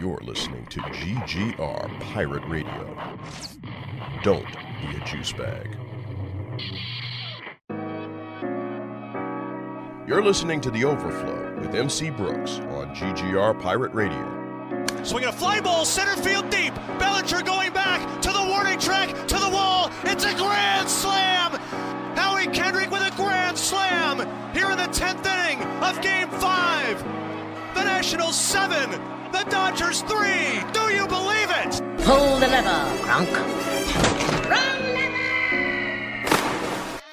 You're listening to GGR Pirate Radio. Don't be a juice bag. You're listening to The Overflow with MC Brooks on GGR Pirate Radio. Swinging a fly ball, center field deep. Bellinger going back to the warning track, to the wall. It's a grand slam. Howie Kendrick with a grand slam here in the 10th inning of Game 5. Nationals seven, the Dodgers three. Do you believe it? Pull the lever, Kronk.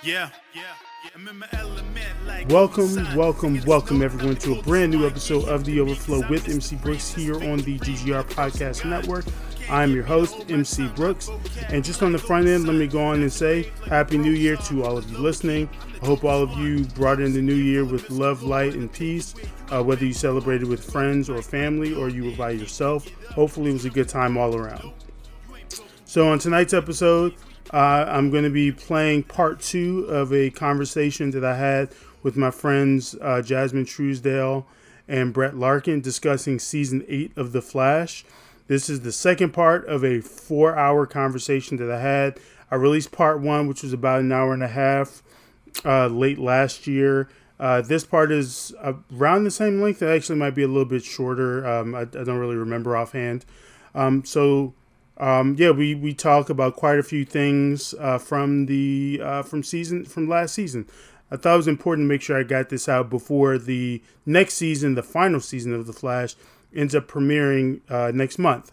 Yeah, yeah. Welcome, welcome, welcome everyone to a brand new episode of The Overflow with MC Brooks here on the GGR Podcast Network. I'm your host, MC Brooks. And just on the front end, let me go on and say Happy New Year to all of you listening. I hope all of you brought in the new year with love, light, and peace. Uh, whether you celebrated with friends or family or you were by yourself, hopefully it was a good time all around. So, on tonight's episode, uh, I'm going to be playing part two of a conversation that I had with my friends uh, Jazmin Truesdale and Brett Larkin discussing season eight of The Flash. This is the second part of a four hour conversation that I had. I released part one, which was about an hour and a half uh, late last year. Uh, this part is around the same length. It actually might be a little bit shorter. Um, I, I, don't really remember offhand. Um, so um, yeah, we, we talk about quite a few things uh, from the uh, from season from last season. I thought it was important to make sure I got this out before the next season, the final season of The Flash, ends up premiering uh, next month.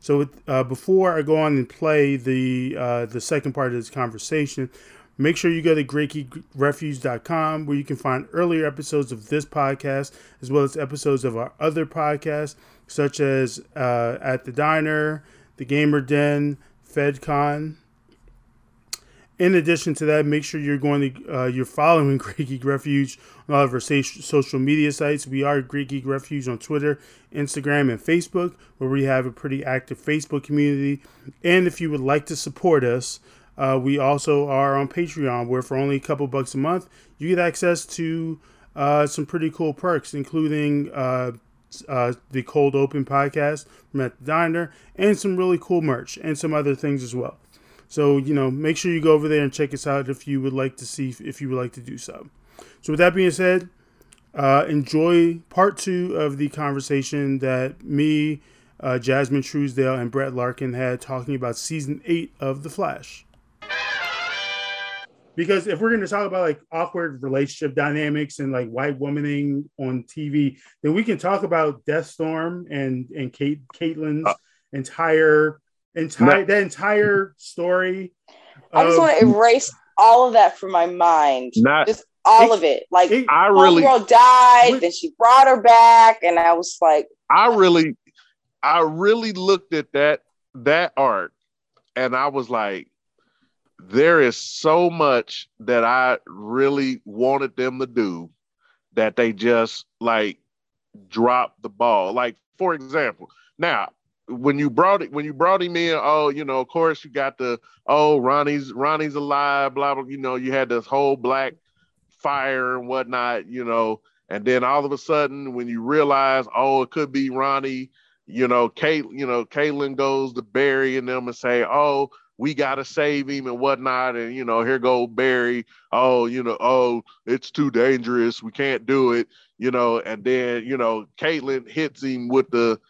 So uh, before I go on and play the uh, the second part of this conversation, make sure you go to greatgeekrefuge.com where you can find earlier episodes of this podcast as well as episodes of our other podcasts such as uh, At the Diner the Gamer Den, FedCon. In addition to that, make sure you're going to uh, you're following Great Geek Refuge on all of our social media sites. We are Great Geek Refuge on Twitter, Instagram, and Facebook, where we have a pretty active Facebook community. And if you would like to support us, uh, we also are on Patreon, where for only a couple bucks a month, you get access to uh, some pretty cool perks, including uh, the Cold Open podcast from at the Diner, and some really cool merch and some other things as well. So you know, make sure you go over there and check us out if you would like to see if you would like to do so. So with that being said, uh, enjoy part two of the conversation that me, uh, Jazmin Truesdale, and Brett Larkin had talking about season eight of The Flash because if we're going to talk about like awkward relationship dynamics and like white womaning on TV, then we can talk about Deathstorm and and Kate Caitlin's uh, entire entire not, that entire story. I just want to erase all of that from my mind. Not just all it, of it. Like it, I really girl died, then she brought her back, and I was like, I really, I really looked at that that art, and I was like, there is so much that I really wanted them to do that they just like dropped the ball. Like, for example, now when you brought it when you brought him in, oh, you know, of course you got the oh Ronnie's Ronnie's alive, blah blah. You know, you had this whole black fire and whatnot, you know, and then all of a sudden when you realize, oh, it could be Ronnie, you know, Kate, you know, Caitlin goes to Barry and them and say, oh, we gotta save him and whatnot. And you know, here go Barry. Oh, you know, oh, it's too dangerous. We can't do it. You know, and then you know, Caitlin hits him with the.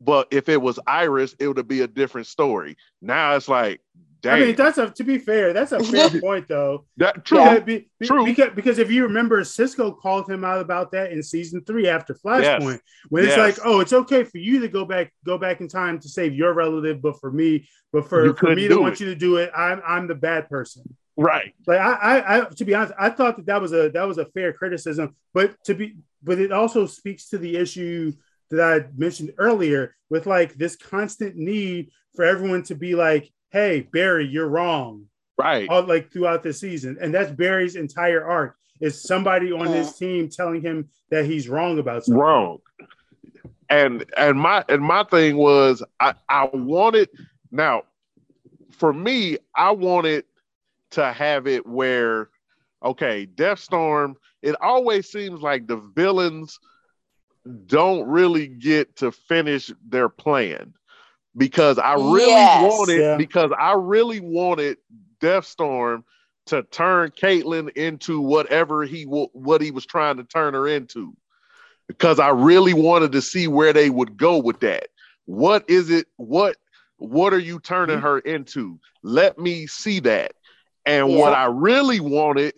But if it was Iris, it would be a different story. Now it's like, Damn. I mean, that's a to be fair, that's a fair point though. That true, be, be, true. Because, because if you remember, Cisco called him out about that in season three after Flashpoint, yes. when it's yes. like, oh, it's okay for you to go back go back in time to save your relative, but for me, but for, for me to want you to do it, I'm I'm the bad person. Right. Like I, I, I, to be honest, I thought that that was a that was a fair criticism, but to be, but it also speaks to the issue that I mentioned earlier with like this constant need for everyone to be like hey Barry, you're wrong. Right. All, like throughout the season, and that's Barry's entire arc is somebody on his mm. team telling him that he's wrong about something. Wrong. And and my and my thing was I I wanted now for me I wanted to have it where okay Deathstorm it always seems like the villains don't really get to finish their plan because I really yes. wanted yeah. because I really wanted Deathstorm to turn Caitlyn into whatever he what he was trying to turn her into because I really wanted to see where they would go with that. What is it? What what are you turning mm-hmm. her into? Let me see that. And yeah. what I really wanted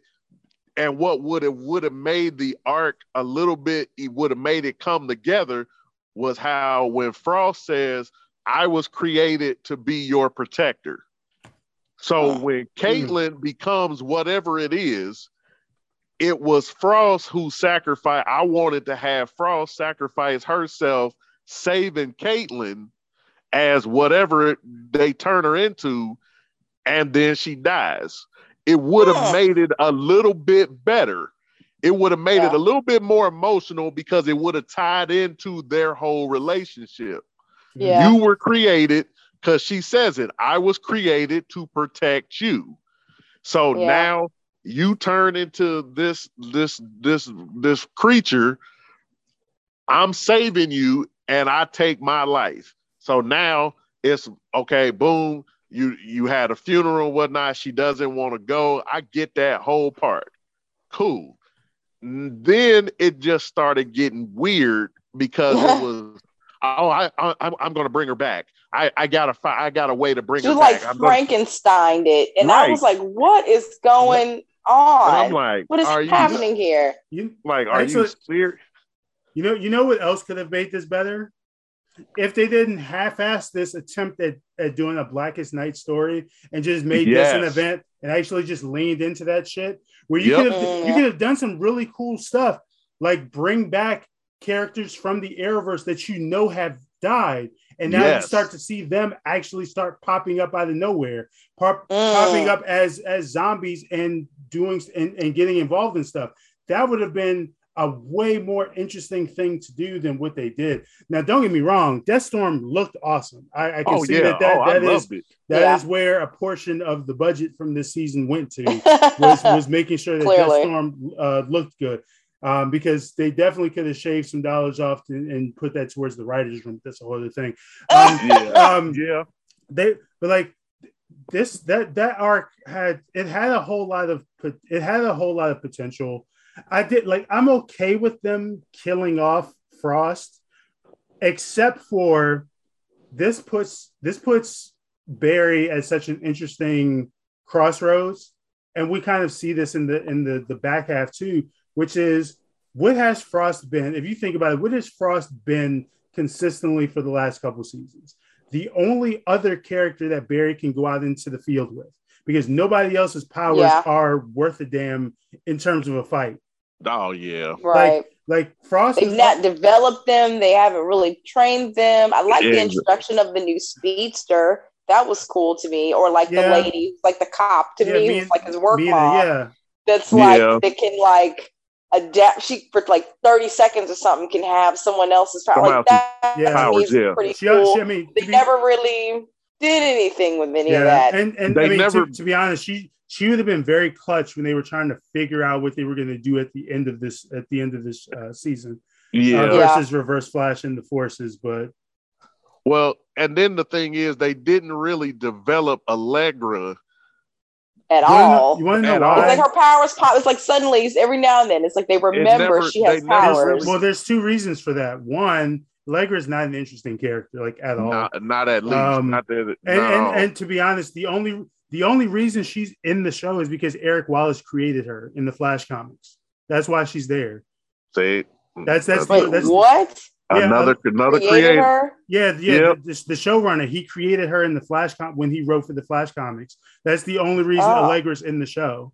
and what would have would have made the arc a little bit it would have made it come together was how when Frost says I was created to be your protector. So when Caitlyn mm. becomes whatever it is, it was Frost who sacrificed. I wanted to have Frost sacrifice herself, saving Caitlyn as whatever they turn her into, and then she dies. It would have yeah. made it a little bit better. It would have made yeah. it a little bit more emotional because it would have tied into their whole relationship. Yeah. You were created because she says it. I was created to protect you. So yeah. now you turn into this this this this creature. I'm saving you, and I take my life. So now it's okay. Boom. You you had a funeral, whatnot. She doesn't want to go. I get that whole part. Cool. Then it just started getting weird because it was oh, I, I I'm going to bring her back. I, I got a I got a way to bring she her like back. Frankenstein it, and right. I was like, what is going on? And I'm like, what is happening you, here? You, like, are you serious? You know, you know what else could have made this better? If they didn't half-ass this attempt at, at doing a Blackest Night story and just made yes. this an event and actually just leaned into that shit, where you yep. could have you mm. could have done some really cool stuff, like bring back characters from the Arrowverse that you know have died. And now yes. you start to see them actually start popping up out of nowhere, pop, mm. popping up as as zombies and doing and, and getting involved in stuff. That would have been a way more interesting thing to do than what they did. Now, don't get me wrong, Deathstorm looked awesome. I, I can oh, see yeah. that that, oh, that is that yeah. is where a portion of the budget from this season went to was, was making sure that Deathstorm uh, looked good um, because they definitely could have shaved some dollars off to, and put that towards the writers' room. That's a whole other thing. Um, yeah. Um, yeah. They, but like this, that that arc had it had a whole lot of it had a whole lot of potential. I did like I'm okay with them killing off Frost, except for this puts this puts Barry at such an interesting crossroads, and we kind of see this in the in the the back half too which is what has Frost been? If you think about it, what has Frost been consistently for the last couple seasons? The only other character that Barry can go out into the field with, because nobody else's powers yeah. are worth a damn in terms of a fight. Oh yeah, right. Like, like Frost, they've not developed them. They haven't really trained them. I like the introduction of the new speedster. That was cool to me. Or like yeah. the lady, like the cop to yeah, me, me like his work mom. Yeah, that's like yeah. they can like adapt she for like 30 seconds or something can have someone else's power like that yeah. powers, yeah. pretty she, cool. She, I mean, they be, never really did anything with any yeah, of that and and they I mean, never to, to, be honest she she would have been very clutch when they were trying to figure out what they were going to do at the end of this at the end of this uh, season yeah uh, versus yeah. reverse flash and the forces but well and then the thing is they didn't really develop allegra at you all. Know, you want to know why? It's like her powers pop. It's like suddenly, every now and then, it's like they remember never, she has powers. well, there's two reasons for that. One, Allegra is not an interesting character, like at all. Not, not at least. Um, not that, and, no. and, and to be honest, the only the only reason she's in the show is because Eric Wallace created her in the Flash comics. That's why she's there. Say that's that's, Wait, that's what yeah, uh, another another creator. Her? Yeah, yeah. Yep. The, the, showrunner he created her in the Flash com- when he wrote for the Flash comics. That's the only reason oh. Allegra's in the show.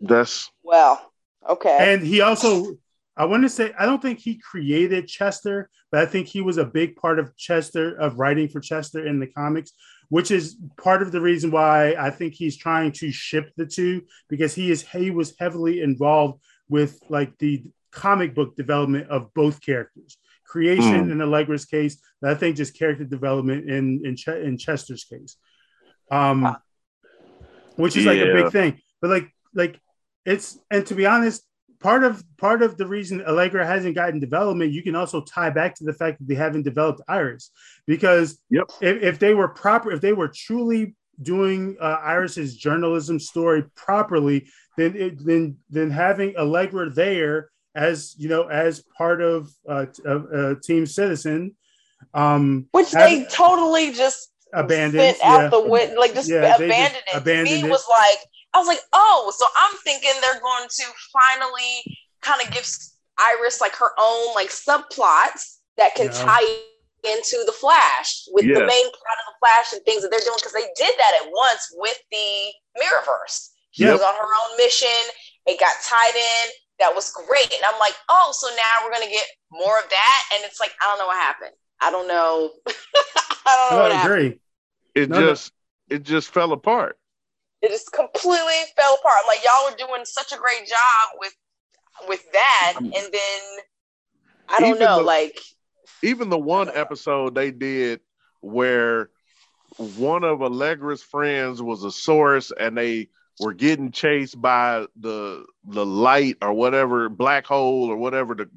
That's well, okay. And he also, I want to say, I don't think he created Chester, but I think he was a big part of Chester of writing for Chester in the comics, which is part of the reason why I think he's trying to ship the two because he is he was heavily involved with like the comic book development of both characters creation mm. in Allegra's case, I think just character development in in, Ch- in Chester's case, um, which is yeah. like a big thing. But like like it's and to be honest, part of part of the reason Allegra hasn't gotten development, you can also tie back to the fact that they haven't developed Iris because yep. if, if they were proper, if they were truly doing uh, Iris's journalism story properly, then it, then then having Allegra there as you know as part of uh, uh, Team Citizen, um, which they totally just abandoned out yeah. the window, like just yeah, abandoned just it. Abandoned me, it. was like I was like, oh, so I'm thinking they're going to finally kind of give Iris like her own like subplots that can yeah. tie into the Flash with yeah. the main plot of the Flash and things that they're doing because they did that at once with the Mirrorverse. She yep. was on her own mission. It got tied in. That was great. And I'm like, oh, so now we're gonna get more of that. And it's like, I don't know what happened. I don't know. I don't know. I agree. Happened. It no, just no. it just fell apart. It just completely fell apart. I'm like, y'all were doing such a great job with with that, mm. and then I don't even know, the, like even the one episode they did where one of Allegra's friends was a source and they were getting chased by the the light or whatever black hole or whatever the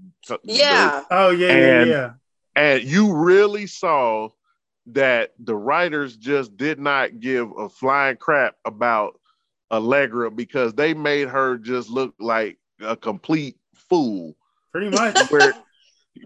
yeah. The, oh yeah and, yeah. yeah and you really saw that the writers just did not give a flying crap about Allegra because they made her just look like a complete fool. Pretty much. Where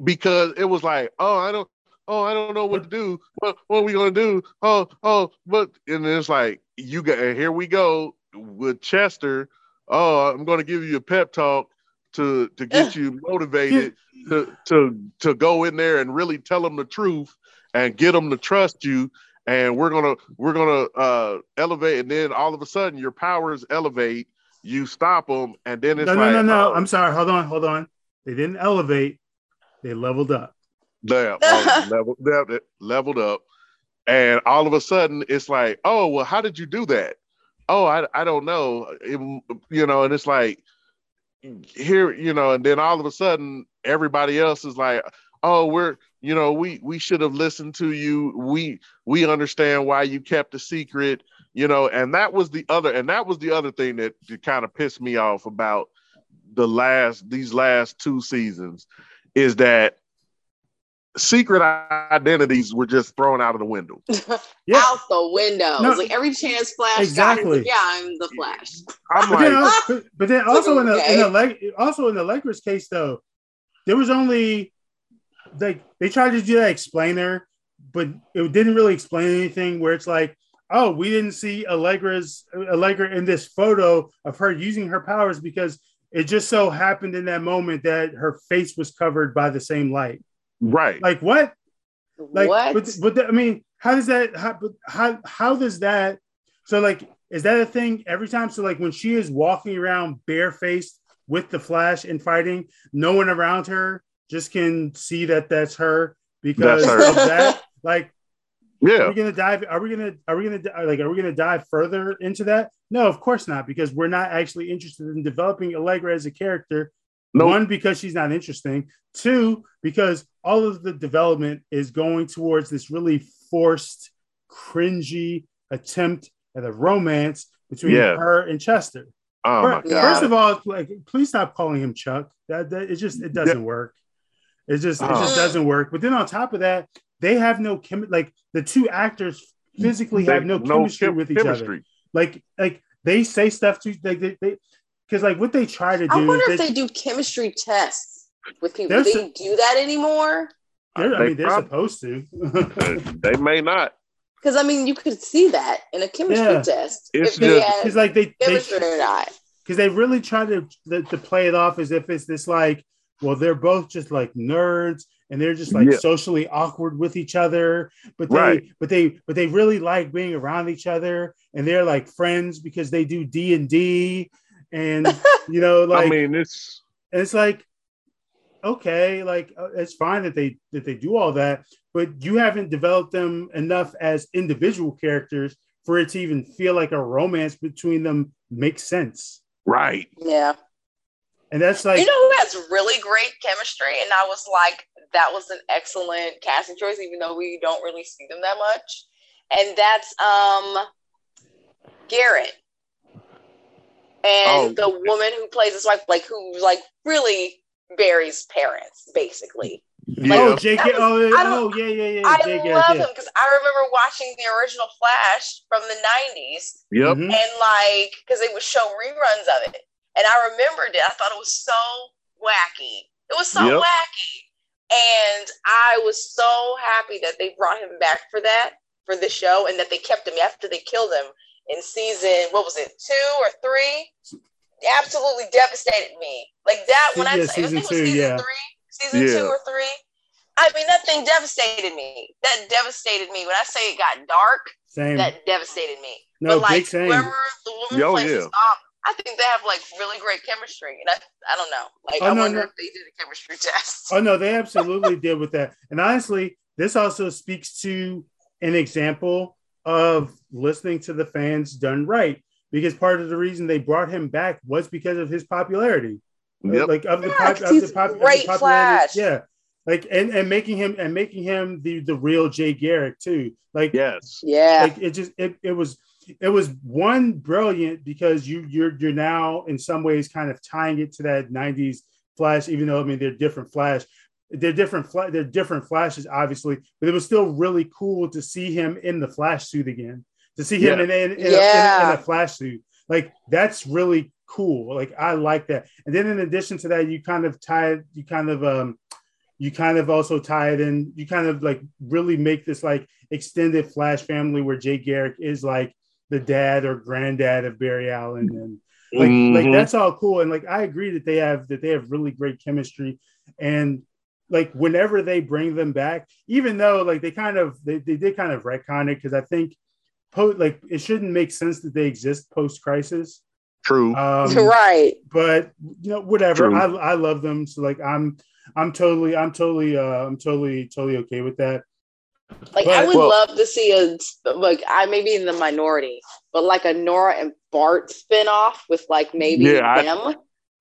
because it was like oh I don't oh I don't know what to do. What what are we gonna do? Oh oh but and it's like you got here we go with Chester, oh, I'm going to give you a pep talk to to get you motivated to to to go in there and really tell them the truth and get them to trust you. And we're gonna we're gonna uh elevate and then all of a sudden your powers elevate you stop them and then it's no like, no no. no oh, i'm sorry. Hold on hold on. They didn't elevate. They leveled up. Yeah oh, leveled, leveled up. And all of a sudden it's like oh well how did you do that oh, I, I don't know, it, you know, and it's like here, you know, and then all of a sudden everybody else is like, oh, we're, you know, we we should have listened to you. We we understand why you kept a secret, you know, and that was the other, and that was the other thing that kind of pissed me off about the last these last two seasons is that secret identities were just thrown out of the window. yeah. Out the window. No, like every chance Flash exactly. Got, yeah, I'm the Flash. I'm but, like, then, but, then also in the, okay. in the like, also in the Allegra's case though, there was only like they tried to do that explainer, but it didn't really explain anything. Where it's like, oh, we didn't see Allegra's Allegra in this photo of her using her powers because it just so happened in that moment that her face was covered by the same light. Right. Like what? Like, what? But, but I mean, how does that? How, how how does that? So like, is that a thing every time? So like, when she is walking around barefaced with the Flash and fighting, no one around her just can see that that's her because that's her. of that. Like, yeah, we're we gonna dive? Are we gonna? Are we gonna like? Are we gonna dive further into that? No, of course not, because we're not actually interested in developing Allegra as a character Nope. One, because she's not interesting. Two, because all of the development is going towards this really forced, cringy attempt at a romance between yeah. her and Chester. Oh first, my God. First of all, like, please stop calling him Chuck. That, that it just it doesn't work. It just it just oh. doesn't work. But then on top of that, they have no chem. Like the two actors physically they, have no, no chemistry chem- with each chemistry. other. Like like they say stuff to like they, they because like what they try to do. I wonder if they, they do chemistry tests with people. Do they do that anymore? I mean, they're prob- supposed to. they may not. Because I mean, you could see that in a chemistry yeah. test. It's if because like they chemistry they, or not. Because they really try to, to to play it off as if it's this like, well, they're both just like nerds and they're just like yeah. socially awkward with each other but they right. but they but they really like being around each other and they're like friends because they do d&d and you know like i mean it's it's like okay like uh, it's fine that they that they do all that but you haven't developed them enough as individual characters for it to even feel like a romance between them makes sense. Right. Yeah. And that's like you know who has really great chemistry? And i was like that was an excellent casting choice even though we don't really see them that much. And that's um garrett and oh. the woman who plays his wife, like who like really Barry's parents, basically. Yeah. oh, JK. oh, oh, yeah, yeah, yeah. I love him because I remember watching the original Flash from the '90s. Yep. Mm-hmm. And like, because they would show reruns of it, and I remembered it. I thought it was so wacky. It was so yep. wacky, and I was so happy that they brought him back for that for the show, and that they kept him after they killed him in season. What was it, two or three? absolutely devastated me. Like that when yeah, I say season, two, season yeah. three, season yeah. two or three. I mean, that thing devastated me. That devastated me. When I say it got dark, same. that devastated me. No, but like big same. whoever the woman oh, plays yeah. Mom, I think they have like really great chemistry. And I, I don't know. Like oh, I no, wonder no. if they did a chemistry test. Oh no, they absolutely did with that. And honestly, this also speaks to an example of listening to the fans done right because part of the reason they brought him back was because of his popularity. Uh, yep. Like of the, pop, of the, pop, great of the popularity. Flash. Yeah. Like and, and making him and making him the the real Jay Garrick too. Like yes. Yeah. Like it just it, it was it was one brilliant because you you're you're now in some ways kind of tying it to that 90s flash, even though I mean they're different flash. They're different they're different flashes, obviously, but it was still really cool to see him in the flash suit again to see him yeah. in, in, in, yeah. a, in, a, flash suit. Like that's really cool. Like I like that. And then in addition to that, you kind of tie you kind of um you kind of also tie it in, you kind of like really make this like extended flash family where Jay Garrick is like the dad or granddad of Barry Allen and like mm-hmm. like that's all cool. And like I agree that they have that they have really great chemistry and like whenever they bring them back, even though like they kind of they, they did kind of retcon it because I think po- like it shouldn't make sense that they exist post crisis. True. Um, right. But you know, whatever. True. I I love them. So like I'm I'm totally I'm totally uh I'm totally totally okay with that. Like but, I would well, love to see a like I may be in the minority, but like a Nora and Bart spinoff with like maybe yeah, them.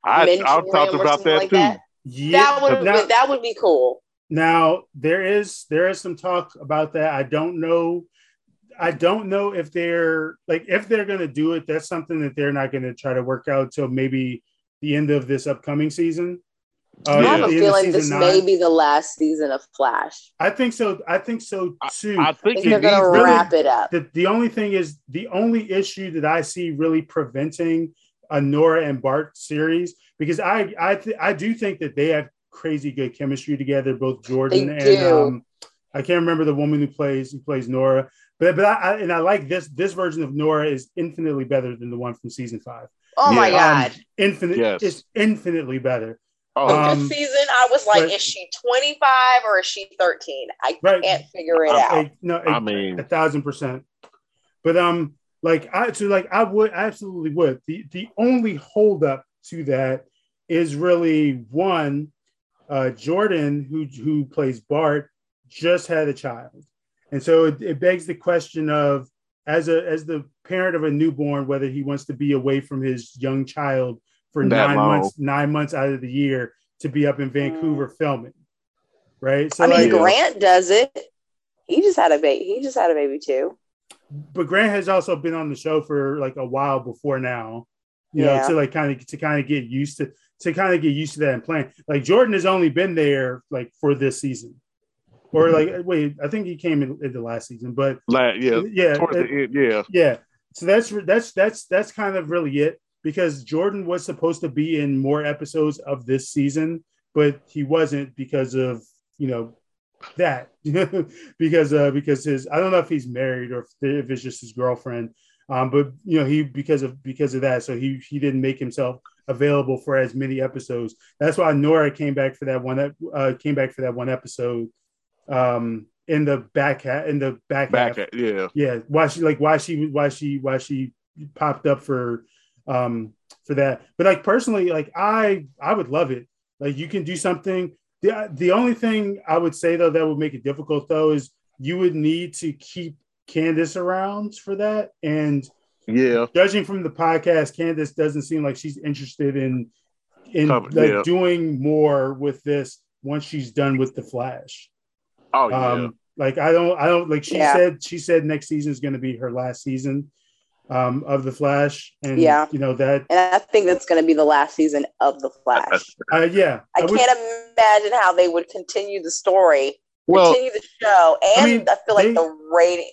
I, I, I've talked about that like too. That. Yeah, that would now, that would be cool. Now there is there is some talk about that. I don't know I don't know if they're like if they're going to do it. That's something that they're not going to try to work out till maybe the end of this upcoming season. Uh, I have a feeling this nine. may be the last season of Flash. I think so. I think so too. I, I think, I think they're going to really, wrap it up. The, the only thing is the only issue that I see really preventing a Nora and Bart series because I I th- I do think that they have crazy good chemistry together. Both Jordan they and um, I can't remember the woman who plays who plays Nora, but but I, I, and I like this this version of Nora is infinitely better than the one from season five. Oh yeah. my god, um, infinite! Yes. It's infinitely better. Oh. Um, this season, I was like, but, is she 25 or is she 13? I right. can't figure it I, out. I, no, I mean, a thousand percent. But um, like I so like I would I absolutely would. The the only holdup to that is really one, uh, Jordan who who plays Bart just had a child. And so it, it begs the question of as a as the parent of a newborn, whether he wants to be away from his young child for that nine long. months, nine months out of the year to be up in Vancouver mm. filming. Right. So I mean, like, Grant does it. He just had a baby. He just had a baby too. But Grant has also been on the show for like a while before now. You yeah. know, to like kind of to kind of get used to to kind of get used to that and plan. Like Jordan has only been there like for this season or like wait, I think he came in, in the last season, but like, yeah, yeah, it, yeah, yeah. So that's that's that's that's kind of really it because Jordan was supposed to be in more episodes of this season, but he wasn't because of you know that because uh because his I don't know if he's married or if, if it's just his girlfriend um but you know he because of because of that so he he didn't make himself available for as many episodes. That's why Nora came back for that one uh came back for that one episode um in the back half in the back, back half. yeah. Yeah why she like why she why she why she popped up for um for that. But like personally like i i would love it. Like you can do something. The, the only thing i would say though that would make it difficult though is you would need to keep candice around for that and yeah judging from the podcast candice doesn't seem like she's interested in in like yeah. doing more with this once she's done with the flash Oh yeah. Um, like I don't, I don't like. She yeah. said she said next season is going to be her last season. um, of the Flash, and yeah, you know that. And I think that's going to be the last season of the Flash. Uh, yeah, I, I can't imagine how they would continue the story, well, continue the show, and I, mean, I feel like they, the rating.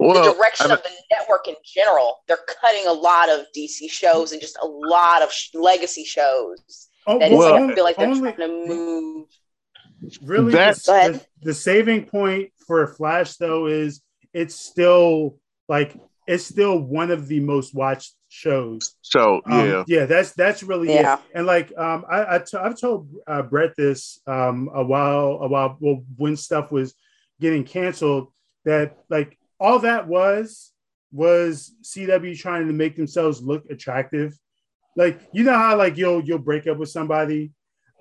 Well, the direction I mean, of the network in general, they're cutting a lot of DC shows and just a lot of sh- legacy shows. Oh, that well, like, I feel like they're only, trying to move. Really, That's, the, the, the saving point for Flash though is it's still like it's still one of the most watched shows. So um, yeah, yeah, that's that's really yeah. It. And like um, I, I t- I've told uh, Brett this um a while a while well when stuff was getting canceled that like all that was was CW trying to make themselves look attractive. Like you know how like you'll you'll break up with somebody,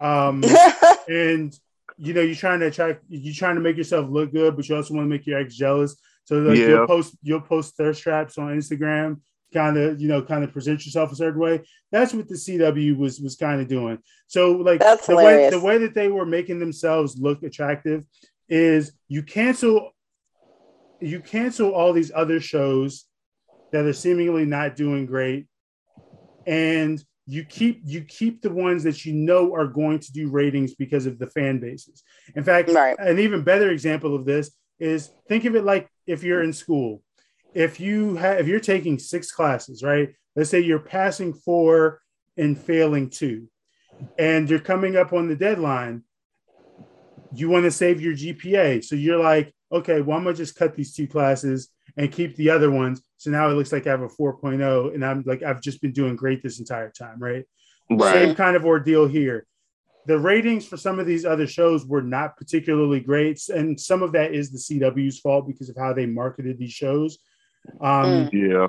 um, and you know you're trying to attract you're trying to make yourself look good, but you also want to make your ex jealous. So like yeah. you'll post you'll post thirst traps on Instagram, kind of you know kind of present yourself a certain way. That's what the CW was was kind of doing. So like That's the hilarious. way the way that they were making themselves look attractive is you cancel you cancel all these other shows that are seemingly not doing great and you keep you keep the ones that you know are going to do ratings because of the fan bases. In fact, right. an even better example of this is think of it like if you're in school. If you have if you're taking six classes, right? Let's say you're passing four and failing two, and you're coming up on the deadline. You want to save your GPA. So you're like, okay, well, I'm gonna just cut these two classes and keep the other ones. So now it looks like I have a 4.0 and I'm like, I've just been doing great this entire time, right? Right. Same kind of ordeal here the ratings for some of these other shows were not particularly great, and some of that is the CW's fault because of how they marketed these shows. Um, mm. yeah,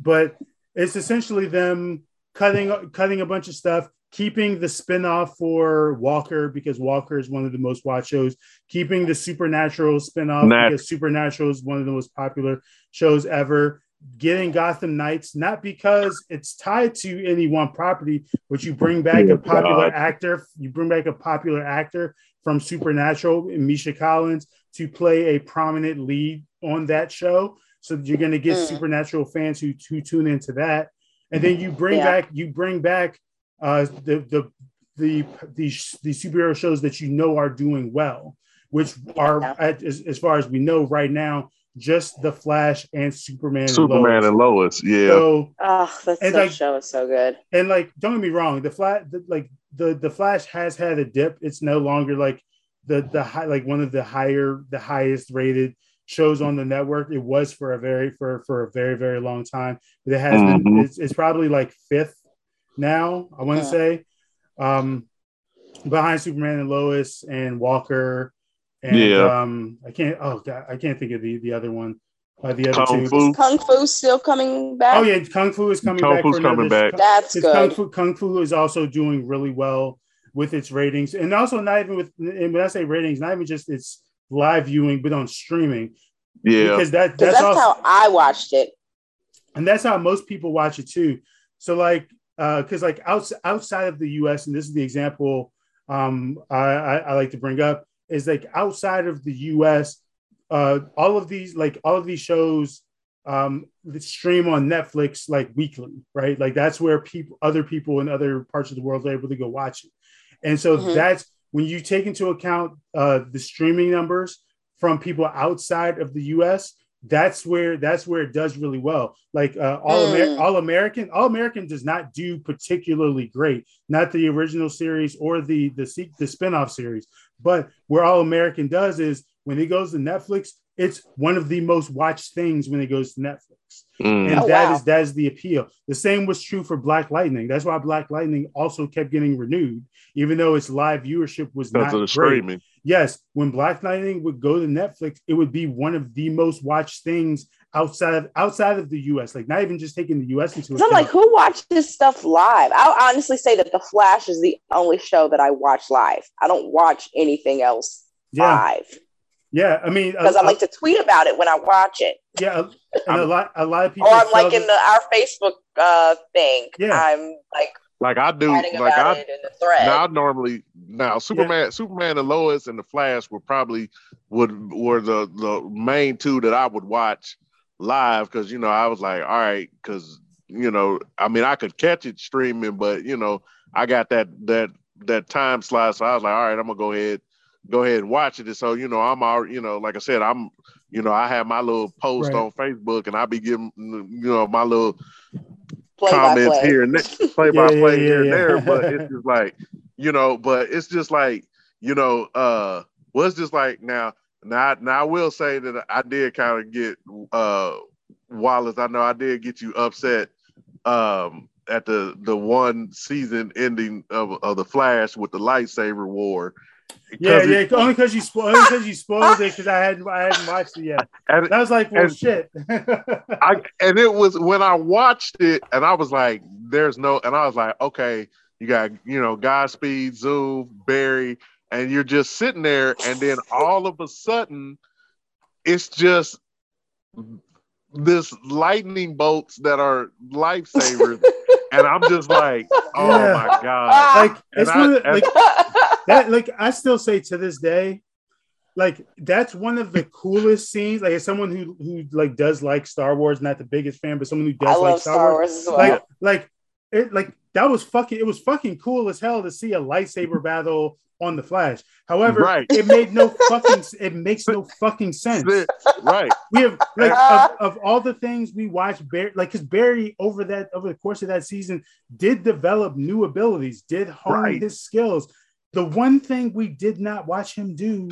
but it's essentially them cutting cutting a bunch of stuff, keeping the spinoff for Walker because Walker is one of the most watched shows, keeping the Supernatural spinoff Nat- because Supernatural is one of the most popular shows ever, getting Gotham Knights, not because it's tied to any one property, but you bring back a popular God. actor, you bring back a popular actor from Supernatural, Misha Collins, to play a prominent lead on that show. So you're going to get mm. Supernatural fans who, who tune into that, and then you bring yeah. back you bring back uh, the the the the the superhero shows that you know are doing well, which are at, as, as far as we know right now just the Flash and Superman. Superman and Lois, and Lois yeah. So, oh, that so like, show is so good. And like, don't get me wrong, the Flash, like the the Flash has had a dip. It's no longer like the the high, like one of the higher, the highest rated shows on the network. It was for a very for for a very very long time, but it has mm-hmm. been. It's, it's, probably like fifth now. I want to yeah. say, um, behind Superman and Lois and Walker and yeah. um, I can't. Oh God, I can't think of the the other one. Uh, the other Kung two. Fu. Kung Fu still coming back? Oh yeah, Kung Fu is coming Kung back. Fu's coming back. That's good. Kung Fu, Kung Fu is also doing really well with its ratings, and also not even with. And when I say ratings, not even just its live viewing, but on streaming. Yeah, because that that's, that's also, how I watched it, and that's how most people watch it too. So like, because uh, like outside outside of the U.S., and this is the example um, I, I, I like to bring up is like outside of the US, uh, all of these like all of these shows um, stream on Netflix like weekly, right? Like that's where people, other people in other parts of the world are able to go watch it. And so mm-hmm. that's when you take into account uh, the streaming numbers from people outside of the US, that's where that's where it does really well. Like uh, all mm. Amer- all American, all American does not do particularly great. Not the original series or the the the spinoff series, but where All American does is when it goes to Netflix, it's one of the most watched things when it goes to Netflix. Mm. And oh, that wow. is that is the appeal. The same was true for Black Lightning. That's why Black Lightning also kept getting renewed, even though its live viewership was because not great. Streaming. Yes, when Black Lightning would go to Netflix, it would be one of the most watched things outside of outside of the US. Like not even just taking the US into. I'm like, who watches stuff live? I'll honestly say that The Flash is the only show that I watch live. I don't watch anything else yeah. live. Yeah, I mean, because I like to tweet about it when I watch it. Yeah, and a lot, a lot of people. Or I'm like in the, our Facebook uh, thing. Yeah, I'm like like I do, like I, now I normally now Superman, yeah. Superman and Lois and the Flash were probably would were the the main two that I would watch live because you know I was like, all right, because you know, I mean, I could catch it streaming, but you know, I got that that that time slot, so I was like, all right, I'm gonna go ahead, go ahead and watch it. And so you know, I'm all, you know, like I said, I'm, you know, I have my little post right. on Facebook, and I be giving, you know, my little play comments here and there, play by play yeah, here yeah. and there. But it's just like, you know, but it's just like, you know, uh, was well, just like now, now, now I will say that I did kind of get uh Wallace. I know I did get you upset um at the the one season ending of, of the Flash with the lightsaber war. Yeah, yeah. It, only because you spoiled, only because you spoiled it because I hadn't I hadn't watched it yet. And, I was like, well, and, shit. I and it was when I watched it, and I was like, there's no, and I was like, okay, you got you know Godspeed, Zoo, Barry, and you're just sitting there, and then all of a sudden, it's just this lightning bolts that are lightsabers. And I'm just like, oh yeah. my god! Ah. Like it's I, one of, like that. Like I still say to this day, like that's one of the coolest scenes. Like as someone who who like does like Star Wars, not the biggest fan, but someone who does I like Star, Star Wars, Wars well. like like it like that was fucking. It was fucking cool as hell to see a lightsaber battle on the Flash. However, right. it made no fucking it makes no fucking sense. Right. We have like of, of, all the things we watched Barry like because Barry over that over the course of that season did develop new abilities, did hone right. his skills. The one thing we did not watch him do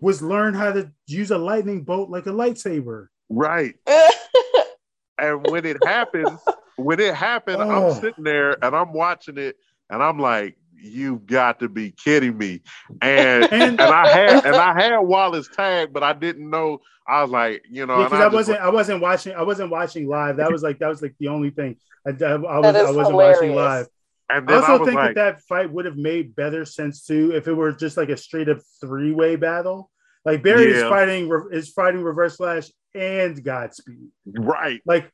was learn how to use a lightning bolt like a lightsaber. Right. and when it happened, when it happened, oh. I'm sitting there and I'm watching it and I'm like, you've got to be kidding me. And and, and I had and I had Wallace tag, but I didn't know. I was like, you know, because I, I, wasn't I wasn't watching I wasn't watching live. That was like that was like the only thing I, I, I was I wasn't hilarious. watching live. And I also I think like, that that fight would have made better sense too if it were just like a straight up three way battle. Like Barry yeah. is fighting is fighting Reverse Flash and Godspeed. Right. Like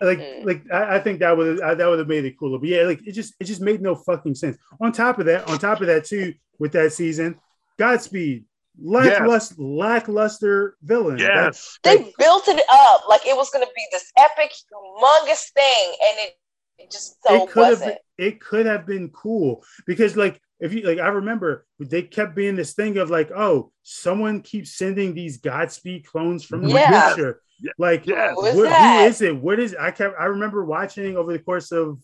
like mm. like I, I, think that would that would have made it cooler. But yeah, like it just it just made no fucking sense. On top of that, on top of that too, with that season, Godspeed, lackluster, yes. lackluster villain. Yes, that, they like, built it up like it was going to be this epic, humongous thing, and it, it just so it could wasn't. Have been, it could have been cool because like if you like, I remember they kept being this thing of like, oh, someone keeps sending these Godspeed clones from the yeah. future like, yes. who is it? What is? I kept. I remember watching over the course of,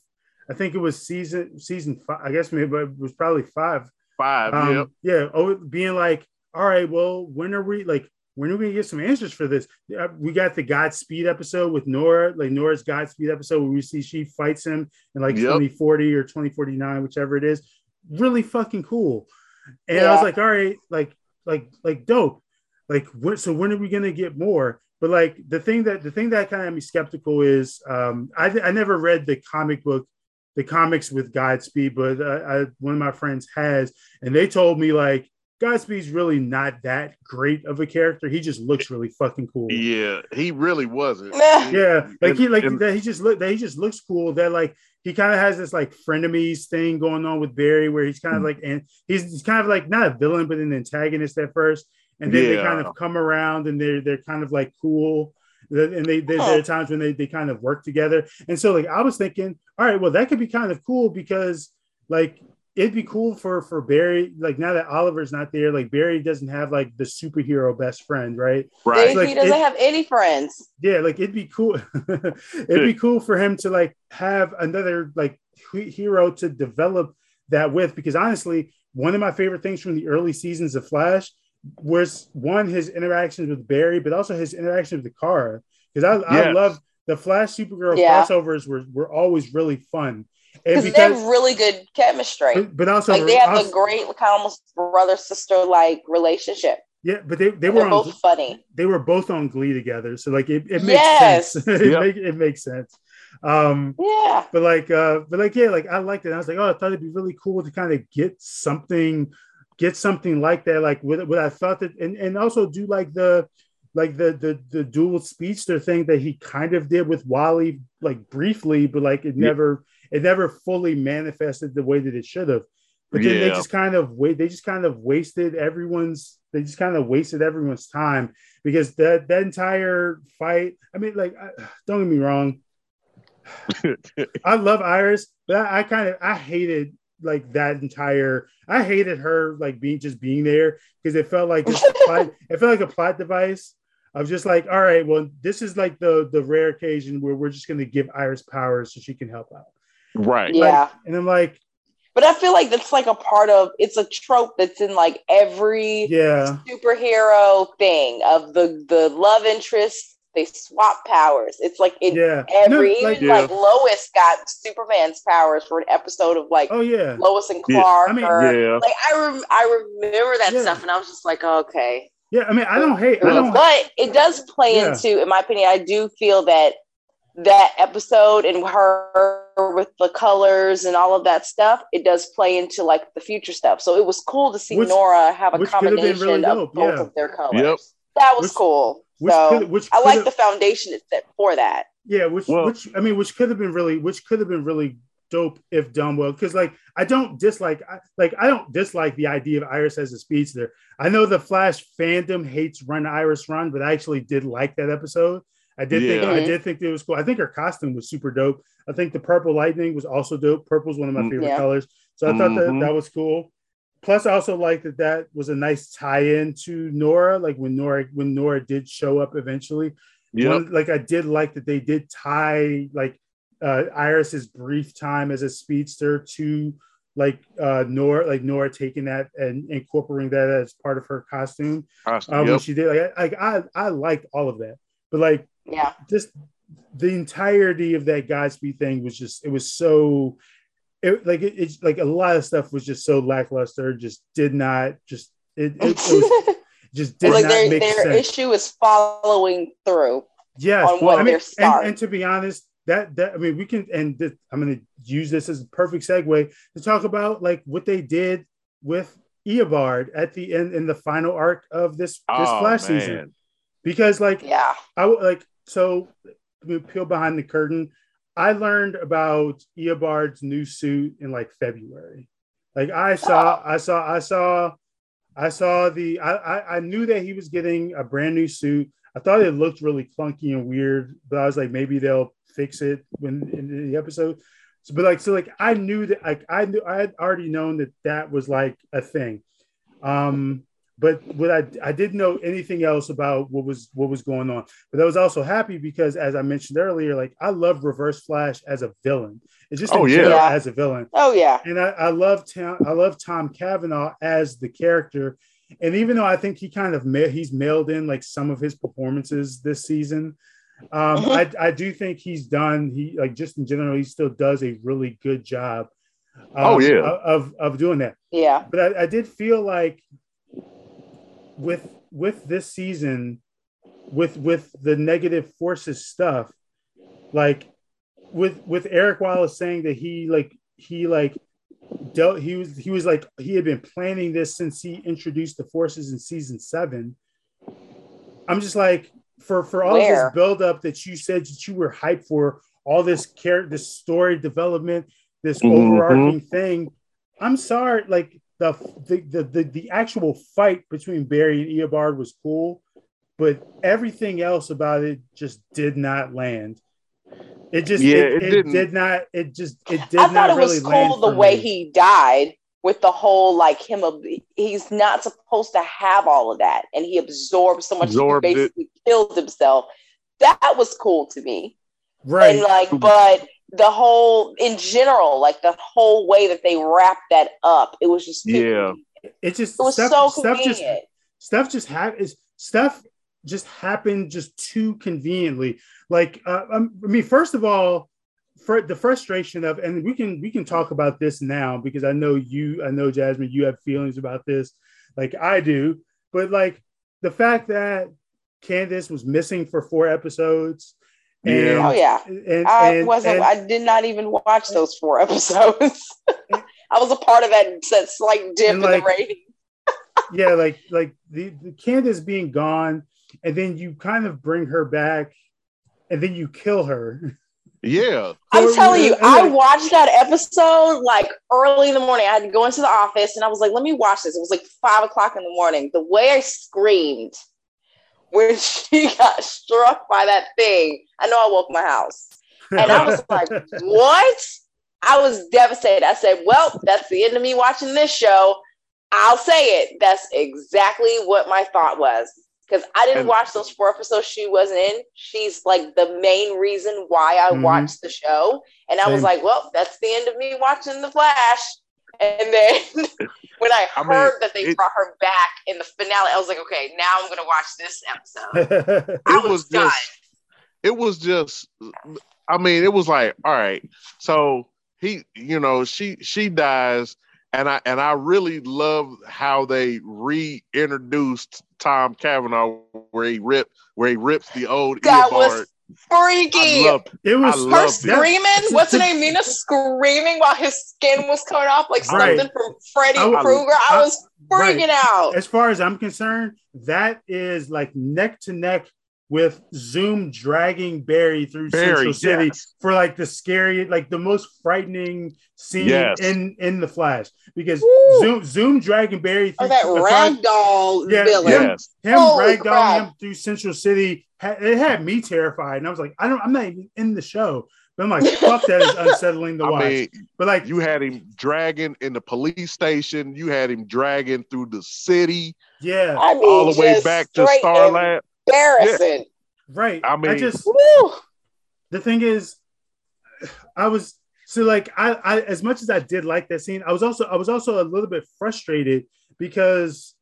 I think it was season season five. I guess maybe it was probably five. Five. Um, yep. Yeah. Oh, being like, all right, well, when are we like? When are we gonna get some answers for this? We got the Godspeed episode with Nora, like Nora's Godspeed episode where we see she fights him in like yep. 2040 or 2049, whichever it is. Really fucking cool. And yeah. I was like, all right, like, like, like dope. Like, what, so when are we gonna get more? but like the thing that the thing that kind of made me skeptical is um, I, I never read the comic book the comics with Godspeed, but uh, I, one of my friends has, and they told me like Godspeed's really not that great of a character. He just looks really fucking cool. Yeah, he really wasn't. yeah, like and, he like and, that. He just look that he just looks cool. That like he kind of has this like frenemies thing going on with Barry, where he's kind of mm-hmm. like and he's, he's kind of like not a villain but an antagonist at first and then yeah. they kind of come around and they're they're kind of like cool and they, they there are times when they, they kind of work together and so like i was thinking all right well that could be kind of cool because like it'd be cool for for barry like now that oliver's not there like barry doesn't have like the superhero best friend right right like, he doesn't it, have any friends yeah like it'd be cool it'd be cool for him to like have another like hero to develop that with because honestly one of my favorite things from the early seasons of flash was one his interactions with Barry, but also his interaction with the car. Because I, yes. I love the Flash Supergirl yeah. crossovers were, were always really fun. And because they have really good chemistry. But, but also like they have also, a great kind of almost brother sister like relationship. Yeah, but they, they were on, both funny. They were both on Glee together, so like it, it makes yes. sense. it, yep. make, it makes sense. Um, yeah, but like, uh, but like, yeah, like I liked it. I was like, oh, I thought it'd be really cool to kind of get something get something like that, like what, what I thought that, and, and also do like the like the the the dual speedster thing that he kind of did with Wally, like briefly, but like it never it never fully manifested the way that it should have. but then yeah. they just kind of wait. They just kind of wasted everyone's. They just kind of wasted everyone's time because that that entire fight. I mean, like, don't get me wrong. I love Iris, but I, I kind of I hated like that entire. I hated her like being just being there because it felt like plot, it felt like a plot device. I was just like, all right, well, this is like the the rare occasion where we're just going to give Iris powers so she can help out. Right. Yeah. Like, and I'm like, but I feel like that's like a part of it's a trope that's in like every yeah superhero thing of the the love interest. They swap powers. It's like in yeah. every no, like, even yeah. like Lois got Superman's powers for an episode of like oh yeah Lois and Clark. Yeah. I mean, or, yeah. like I rem- I remember that yeah. stuff and I was just like oh, okay. Yeah, I mean I don't hate, I don't, but it does play yeah. into, in my opinion, I do feel that that episode and her with the colors and all of that stuff, it does play into like the future stuff. So it was cool to see which, Nora have a combination really of both yeah. of their colors. Yep. That was which, cool. Which so could, which I like the foundation it set for that. Yeah, which well, which I mean, which could have been really, which could have been really dope if done well. Because like I don't dislike, like I don't dislike the idea of Iris as a speedster. I know the Flash fandom hates Run Iris Run, but I actually did like that episode. I did yeah. think I did think it was cool. I think her costume was super dope. I think the purple lightning was also dope. Purple is one of my mm, favorite yeah. colors, so I mm-hmm. thought that mm-hmm. that was cool. Plus, I also like that that was a nice tie-in to Nora. Like when Nora when Nora did show up eventually. Yeah. Like I did like that they did tie like uh, Iris's brief time as a speedster to like uh Nora, like Nora taking that and incorporating that as part of her costume. Awesome. Um, yep. When she did, like, like I I liked all of that, but like yeah just the entirety of that godspeed thing was just it was so it like it, it's like a lot of stuff was just so lackluster just did not just it, it, it was just did like not their, make their sense. issue is following through yes well, I mean, and, and, to be honest that that I mean we can and this, I'm going to use this as a perfect segue to talk about like what they did with Eobard at the end in the final arc of this this oh, Flash man. season because like yeah I like so peel behind the curtain. I learned about Eobard's new suit in like February. Like I saw, I saw, I saw, I saw the. I, I, I knew that he was getting a brand new suit. I thought it looked really clunky and weird, but I was like, maybe they'll fix it when in the episode. So, but like, so like, I knew that, like, I knew I had already known that that was like a thing. Um, but what I I didn't know anything else about what was what was going on. But I was also happy because, as I mentioned earlier, like I love Reverse Flash as a villain. It's just oh yeah as a villain. Oh yeah, and I, I love Tom I love Tom Cavanagh as the character. And even though I think he kind of ma- he's mailed in like some of his performances this season, um, mm-hmm. I I do think he's done he like just in general he still does a really good job. Oh, um, oh yeah, of of doing that. Yeah, but I, I did feel like with with this season with with the negative forces stuff like with with eric wallace saying that he like he like dealt he was he was like he had been planning this since he introduced the forces in season seven i'm just like for for all Where? this build up that you said that you were hyped for all this character this story development this mm-hmm. overarching thing i'm sorry like the, the the the actual fight between Barry and Eobard was cool, but everything else about it just did not land. It just yeah, it, it, it did not it just it did I thought it was cool the way me. he died with the whole like him he's not supposed to have all of that and he absorbed so much absorbed he basically it. killed himself. That was cool to me. Right. And like but the whole in general, like the whole way that they wrapped that up, it was just yeah. It just it was stuff, so stuff just stuff just happened. Stuff just happened just too conveniently. Like uh, um, I mean, first of all, for the frustration of, and we can we can talk about this now because I know you, I know Jazmin, you have feelings about this, like I do. But like the fact that Candice was missing for four episodes and, oh yeah, and, I and, wasn't. I did not even watch those four episodes. I was a part of that, that slight dip in like, the rating. yeah, like like the, the Candice being gone, and then you kind of bring her back, and then you kill her. Yeah. I'm telling you, I watched that episode like early in the morning. I had to go into the office and I was like, let me watch this. It was like five o'clock in the morning. The way I screamed when she got struck by that thing, I know I woke my house. And I was like, what? I was devastated. I said, well, that's the end of me watching this show. I'll say it. That's exactly what my thought was because I didn't and, watch those four episodes she wasn't in. She's like the main reason why I mm-hmm. watched the show. And I was like, well, that's the end of me watching The Flash. And then when I heard I mean, that they it, brought her back in the finale, I was like, okay, now I'm going to watch this episode. I was, was just, it was just, I mean, it was like, all right, so he, you know, she she dies and I and I really love how they reintroduced Tom Cavanagh where he ripped where he rips the old that was freaky. it was her screaming. What's her name? Nina screaming while his skin was coming off like something right. from Freddy Krueger. I, I, was freaking right. out. As far as I'm concerned, that is like neck to neck with Zoom dragging Barry through Barry, Central City yes. for like the scary, like the most frightening scene yes. in in the Flash because Woo. Zoom Zoom dragging Barry oh, through oh, that ragdoll yeah, villain. Him, yes. him ragdolling him through Central City. It had me terrified, and I was like, I don't, I'm not even in the show. But I'm like, fuck, that is unsettling to I watch. Mean, but like, you had him dragging in the police station. You had him dragging through the city. Yeah, I mean, all the way back to Starland embarrassing. Yeah. Right. I mean, I just woo. the thing is, I was so like I, I as much as I did like that scene, I was also I was also a little bit frustrated because,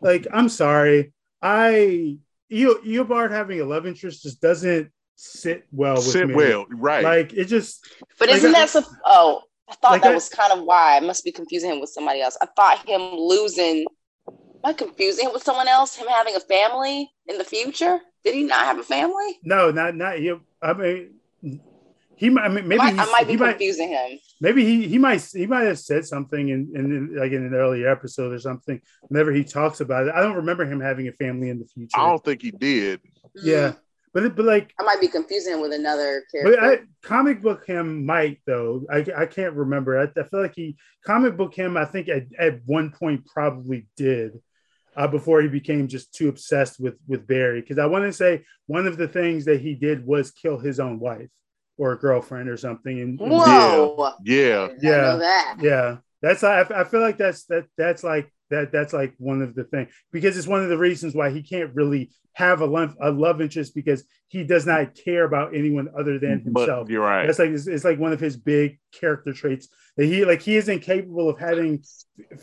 like, I'm sorry, I you Eobard having a love interest just doesn't sit well with sit me. well, right? Like it just. But like, isn't that so? Oh, I thought like that I, was kind of why. I must be confusing him with somebody else. I thought him losing Am I confusing him with someone else? Him having a family in the future? Did he not have a family? No, not not you. I mean, he might. I mean, maybe I might, I might be confusing might, him. Maybe he he might he might have said something in, in like in an earlier episode or something. Whenever he talks about it, I don't remember him having a family in the future. I don't think he did. Mm-hmm. Yeah. But, but like I might be confusing him with another character. But I, comic book him might though. I, I can't remember. I, I feel like he comic book him. I think at, at one point probably did uh, before he became just too obsessed with with Barry. Because I want to say one of the things that he did was kill his own wife or a girlfriend or something. And, and Whoa! Yeah, yeah, that. yeah. That's I, I feel like that's that that's like that that's like one of the things because it's one of the reasons why he can't really have a love a love interest because he does not care about anyone other than himself. But you're right. That's like it's, it's, like one of his big character traits that he like he is incapable of having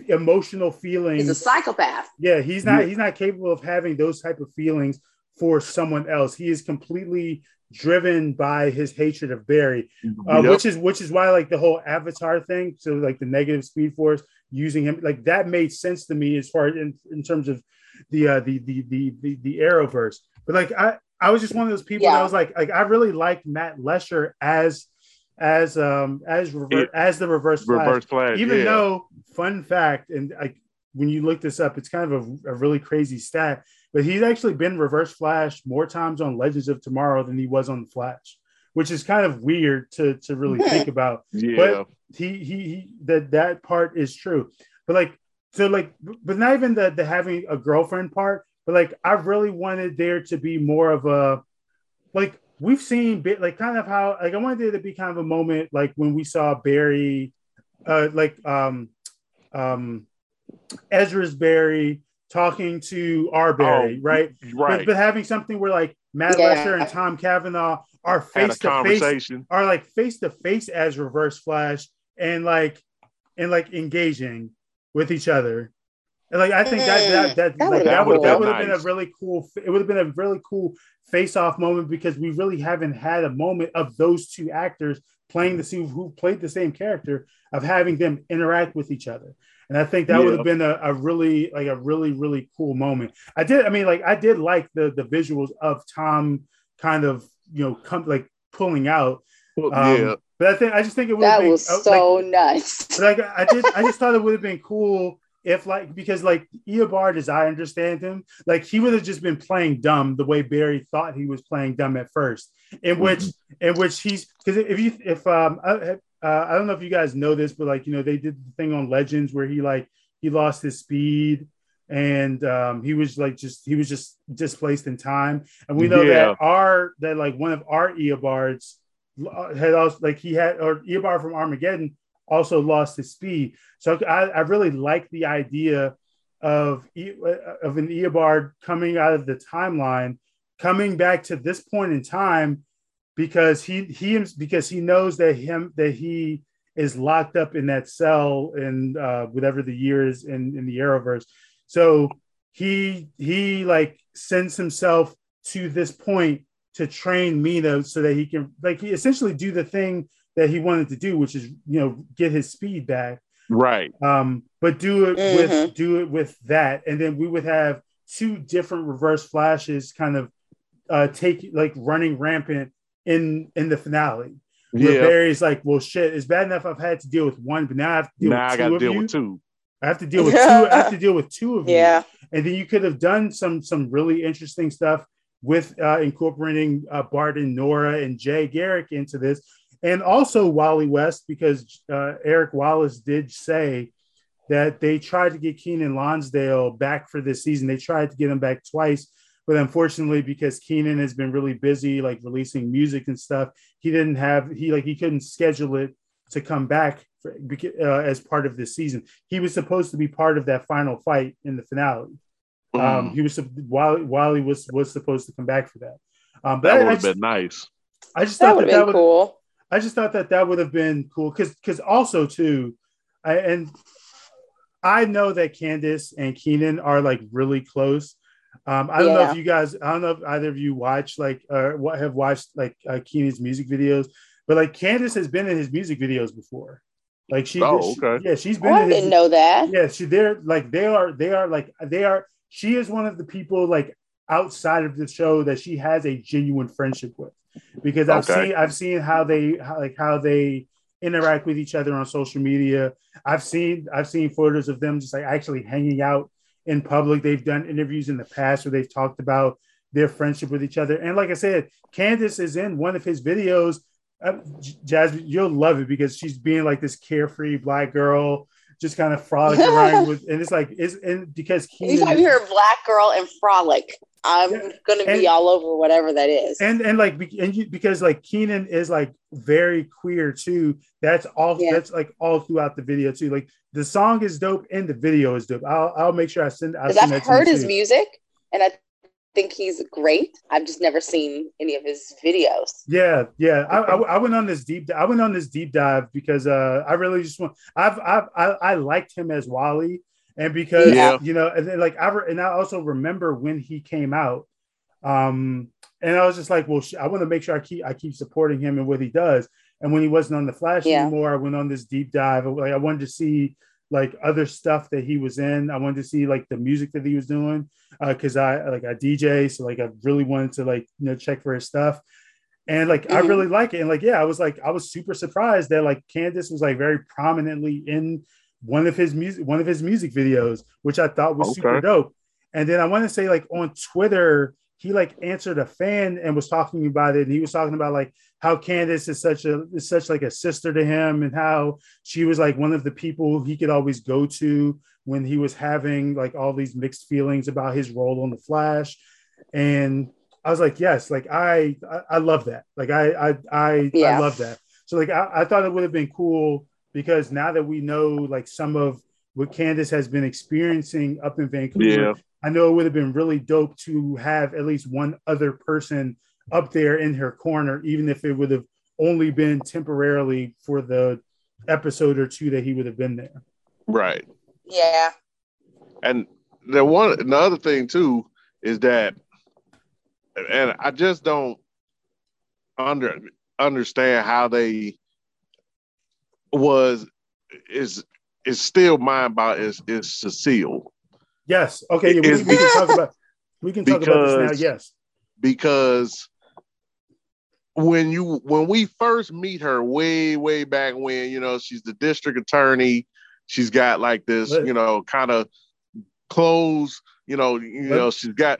emotional feelings. He's a psychopath. Yeah, he's not he's not capable of having those type of feelings for someone else. He is completely driven by his hatred of Barry, uh, yep. which is which is why like the whole Avatar thing. So like the negative Speed Force using him like that made sense to me as far in, in terms of the uh the the the the, the Arrowverse. But like I I was just one of those people yeah. that was like like I really liked Matt Letscher as as um as rever- as the reverse flash. reverse flash even yeah. though fun fact and like when you look this up it's kind of a, a really crazy stat but he's actually been reverse flash more times on legends of tomorrow than he was on the flash which is kind of weird to to really think about yeah. but he, he he that that part is true but like so like but not even the the having a girlfriend part but like i really wanted there to be more of a like we've seen bit like kind of how like I wanted there to be kind of a moment like when we saw Barry, uh, like um, um, Ezra's Barry talking to our Barry, oh, right? Right. But, but, having something where like Matt yeah. Letscher and Tom Cavanagh are face to face, are like face to face as Reverse Flash, and like and like engaging with each other. And like I think that mm, that that that, like, that would that would have nice. been a really cool. It would have been a really cool face-off moment because we really haven't had a moment of those two actors playing the same who played the same character of having them interact with each other. And I think that yeah. would have been a, a, really like a really really cool moment. I did. I mean, like I did like the the visuals of Tom kind of you know come like pulling out. Well, um, yeah. But I think I just think it would that been, was so like, nice. But like I did, I just thought it would have been cool if like because like Eobard, as I understand him, like he would have just been playing dumb the way Barry thought he was playing dumb at first, in which mm-hmm. in which he's because if you if um I, uh, I don't know if you guys know this, but like you know they did the thing on Legends where he like he lost his speed and um, he was like just he was just displaced in time, and we know yeah. that our that like one of our Eobards uh, had also like he had or Eobard from Armageddon also lost his speed. So I, I really like the idea of of an Eobard coming out of the timeline, coming back to this point in time, because he he because he knows that him that he is locked up in that cell in uh, whatever the year is in in the Arrowverse. So he he like sends himself to this point to train Meena so that he can like he essentially do the thing that he wanted to do, which is you know get his speed back. Right. Um, but do it mm-hmm. with do it with that, and then we would have two different reverse flashes, kind of uh, take like running rampant in in the finale. Where yeah. Barry's like, well, shit, it's bad enough I've had to deal with one, but now I have to deal now with I two gotta deal you. with two. I have to deal with two. I have to deal with two of you. Yeah. And then you could have done some some really interesting stuff with uh, incorporating uh, Bart and Nora and Jay Garrick into this, and also Wally West because uh, Eric Wallace did say that they tried to get Keiynan Lonsdale back for this season. They tried to get him back twice, but unfortunately, because Keenan has been really busy, like releasing music and stuff, he didn't have he like he couldn't schedule it to come back for, uh, as part of this season. He was supposed to be part of that final fight in the finale. Mm. Um, he was Wally, Wally was was supposed to come back for that. Um, but that would have been nice. I just thought that, that, that would cool. I just thought that that would have been cool because because also too, I, and I know that Candice and Keiynan are like really close. Um, I don't yeah. know if you guys, I don't know if either of you watch like uh, what have watched like uh, Keiynan's music videos, but like Candice has been in his music videos before. Like she, oh, okay. She, yeah, she's oh, been. Oh, I didn't know that. Yeah, she they're like they are they are like they are. She is one of the people like outside of the show that she has a genuine friendship with, because I've okay. seen I've seen how they how, like how they interact with each other on social media. I've seen I've seen photos of them just like actually hanging out in public. They've done interviews in the past where they've talked about their friendship with each other. And like I said, Candice is in one of his videos Uh, Jazmin, you'll love it because she's being like this carefree black girl, just kind of frolicking around with, and it's like it's and because anytime you hear a black girl and frolic, I'm yeah, gonna and, be all over whatever that is. And and like and you, because like Keiynan is like very queer too. That's all. Yeah. That's like all throughout the video too. Like the song is dope and the video is dope. I'll I'll make sure I send. I'll send I've heard his too. music, and I think he's great. I've just never seen any of his videos. Yeah, yeah. I, I, I, went on this deep. I went on this deep dive because uh, I really just want. I've, I've I, I liked him as Wally, and because yeah. you know, and then, like I re, and I also remember when he came out. Um, and I was just like, well, I want to make sure I keep I keep supporting him and what he does. And when he wasn't on the Flash yeah. anymore, I went on this deep dive. Like I wanted to see like other stuff that he was in. I wanted to see like the music that he was doing Uh because uh, I like I DJ, so like I really wanted to like you know check for his stuff, and like mm-hmm. I really like it. And like yeah, I was like I was super surprised that like Candice was like very prominently in one of his music one of his music videos, which I thought was okay. super dope. And then I want to say like on Twitter, he like answered a fan and was talking about it, and he was talking about like how Candice is such a is such like a sister to him, and how she was like one of the people he could always go to when he was having like all these mixed feelings about his role on the Flash, and I was like, yes, like I I, I love that, like I I I, yeah. I love that. So like I, I thought it would have been cool because now that we know like some of what Candice has been experiencing up in Vancouver, yeah. I know it would have been really dope to have at least one other person up there in her corner, even if it would have only been temporarily for the episode or two that he would have been there. Right. Yeah. And the one the other thing too is that and I just don't under understand how they was is is still mind about is is Cecile. Yes. Okay. Yeah, we, we, can talk about we can talk because, about this now. Yes. Because when you when we first meet her way way back when you know she's the district attorney she's got like this, you know, kind of clothes, you know, you know, she's got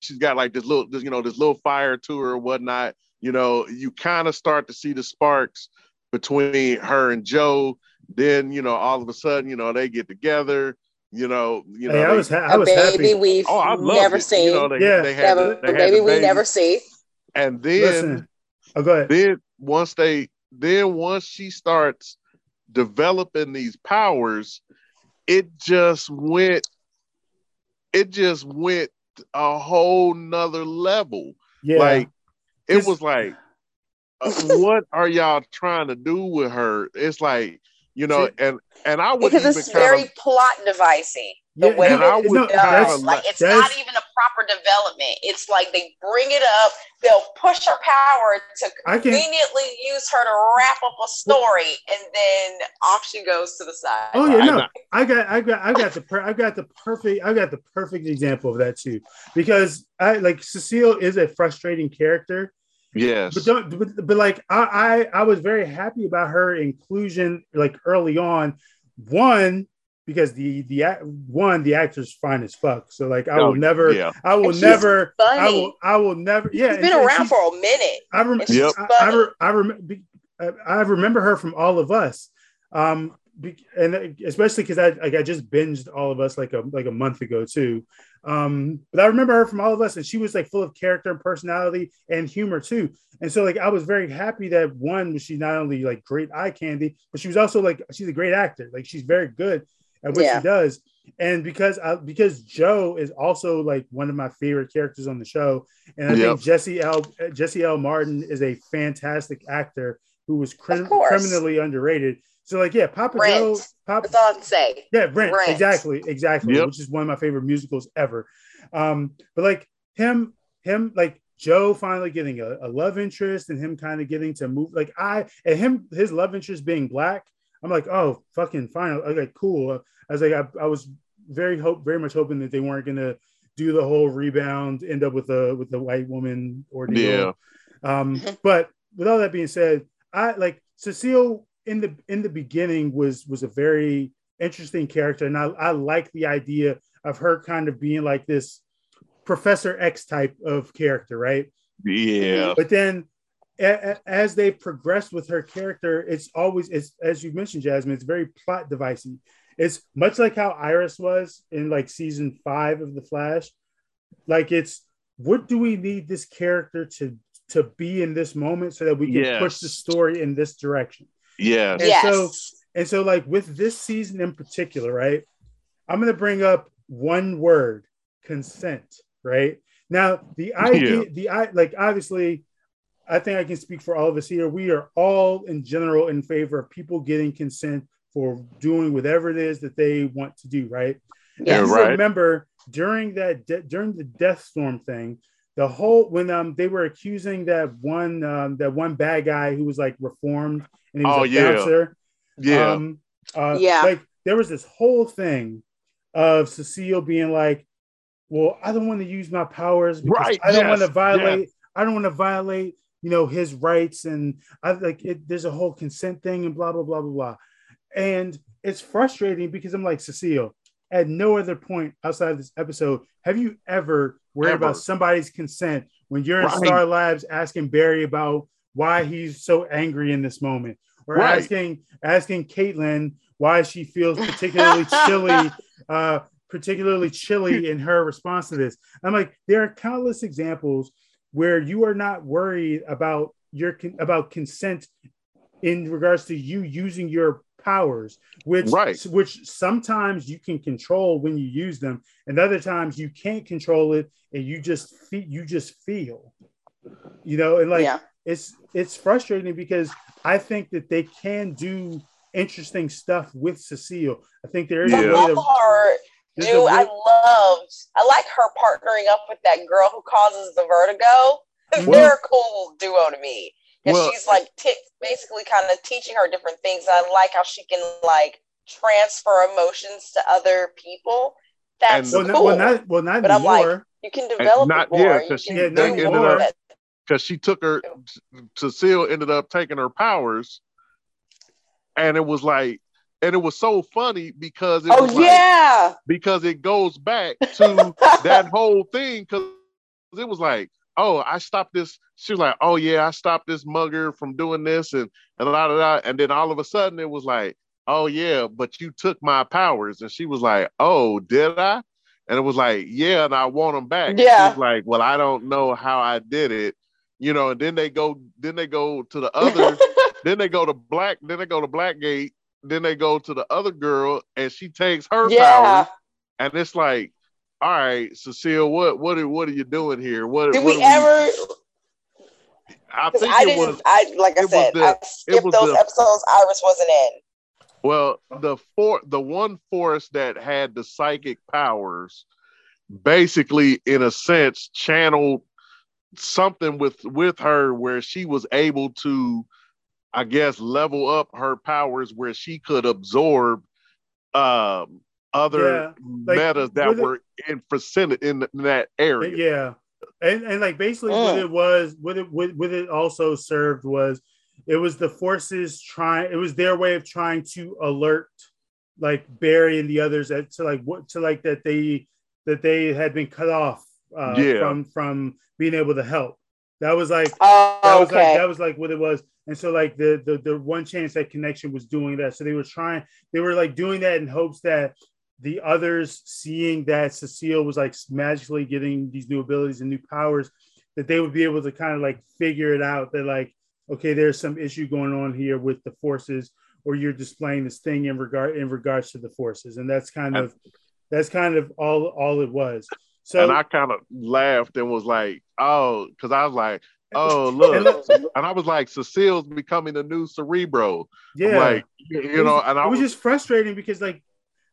she's got like this little, this, you know, this little fire to her or whatnot. You know, you kind of start to see the sparks between her and Joe. Then, you know, all of a sudden, you know, they get together. You know, you know. Hey, I was, ha- I was a baby happy. we've oh, I never it. seen. You know, they, yeah, they had never, the, they baby we never see. And then, Listen. oh, go ahead. Then once they, then once she starts developing these powers, it just went, it just went a whole nother level. Yeah. Like it it's, was like, uh, what are y'all trying to do with her? It's like, you know, and and I would because it's very of, plot devicey. The yeah, way that I would no, like it's not even a proper development. It's like they bring it up, they'll push her power to conveniently use her to wrap up a story, and then off she goes to the side. Oh yeah, no, I got, I got, I got the, per- I got the perfect, I got the perfect example of that too, because I like Cecile is a frustrating character. Yes, but don't, but, but like I, I, I was very happy about her inclusion, like early on. One, because the the one the actor's fine as fuck. So like I oh, will never, yeah. I will never, funny. I will, I will never. Yeah, she's been around for a minute. I remember. Yep. I, I, I, remember. I remember her from All of Us, um, and especially because I like I just binged All of Us like a like a month ago too. Um, but I remember her from All of Us, and she was like full of character and personality and humor too. And so like I was very happy that one was she's not only like great eye candy, but she was also like she's a great actor. Like she's very good at what yeah. she does. And because I, because Joe is also like one of my favorite characters on the show, and I yep. think Jesse L Jesse L Martin is a fantastic actor who was cr- criminally underrated. So like yeah, Papa Rent. Joe. Papa, That's all I'd say. Yeah, Rent, Rent. exactly, exactly, yep. which is one of my favorite musicals ever. Um, but like him, him like Joe finally getting a, a love interest and him kind of getting to move like I and him his love interest being black I'm like, oh, fucking fine. Okay, cool. I was like, I, I was very hope, very much hoping that they weren't gonna do the whole rebound, end up with a with the white woman ordeal. Yeah. Um, but with all that being said, I like Cecile in the in the beginning was was a very interesting character, and I, I like the idea of her kind of being like this Professor X type of character, right? Yeah. But then as they progress with her character, it's always it's as you mentioned, Jazmin. It's very plot devicey. It's much like how Iris was in like season five of The Flash. Like it's what do we need this character to to be in this moment so that we can yes. push the story in this direction. Yeah. And yes. so and so like with this season in particular, right? I'm gonna bring up one word, consent, right? Now the idea, yeah. the I like obviously I think I can speak for all of us here. We are all in general in favor of people getting consent for doing whatever it is that they want to do, right? Yeah, right. Remember during that de- during the Death Storm thing, the whole when um they were accusing that one um that one bad guy who was like reformed and he was oh, a yeah. bouncer. Yeah. Um, uh, yeah. Like there was this whole thing of Cecile being like, "Well, I don't want to use my powers because right. I don't yes. want to violate. Yes. I don't want to violate you know his rights and I like it, there's a whole consent thing and blah blah blah blah blah. And it's frustrating because I'm like Cecile. At no other point outside of this episode have you ever worried ever. about somebody's consent when you're in right. Star Labs asking Barry about why he's so angry in this moment, or right. asking asking Caitlin why she feels particularly chilly, uh, particularly chilly in her response to this. I'm like, there are countless examples where you are not worried about your about consent in regards to you using your powers which right. which sometimes you can control when you use them and other times you can't control it and you just feel you just feel you know and like yeah. It's it's frustrating because i think that they can do interesting stuff with cecile i think there is yeah. a way to, Dude, I loved, I like her partnering up with that girl who causes the vertigo. Well, mm-hmm. They're a cool duo to me. And well, she's like t- basically kind of teaching her different things. I like how she can like transfer emotions to other people. That's and, cool. Well, not, well, not but I'm like, you can develop not, more. Yeah, because she, ended up, because she took her, Cecile ended up taking her powers. And it was like, and it was so funny because it oh was yeah. like, because it goes back to that whole thing because it was like oh I stopped this. She was like oh yeah I stopped this mugger from doing this and and la da da and then all of a sudden it was like oh yeah but you took my powers. And she was like oh did I? And it was like yeah and I want them back. Yeah. like well I don't know how I did it you know and then they go then they go to the other then they go to black then they go to blackgate then they go to the other girl and she takes her yeah. power. And it's like, all right, Cecile, what what are what are you doing here? What did what we ever I think I didn't was, I like I said, the, I skipped those the, episodes Iris wasn't in. Well, the for the one force that had the psychic powers basically in a sense channeled something with with her where she was able to I guess, level up her powers where she could absorb um, other yeah, like, metas that were in percentage in, in that area. Yeah, and and like basically mm. what it was, what it what, what it also served was, it was the forces trying. It was their way of trying to alert, like Barry and the others, at, to like what to like that they that they had been cut off uh, yeah. from from being able to help. That was like oh, that was okay. like that was like what it was. And so like the, the the one chance that connection was doing that. So they were trying, they were like doing that in hopes that the others seeing that Cecile was like magically getting these new abilities and new powers, that they would be able to kind of like figure it out that like, okay, there's some issue going on here with the forces, or you're displaying this thing in regard in regards to the forces. And that's kind of that's kind of all all it was. So and I kind of laughed and was like, oh, because I was like, oh look, and I was like, Cecile's becoming the new Cerebro. Yeah, like you it know, and I it was, was just frustrating because like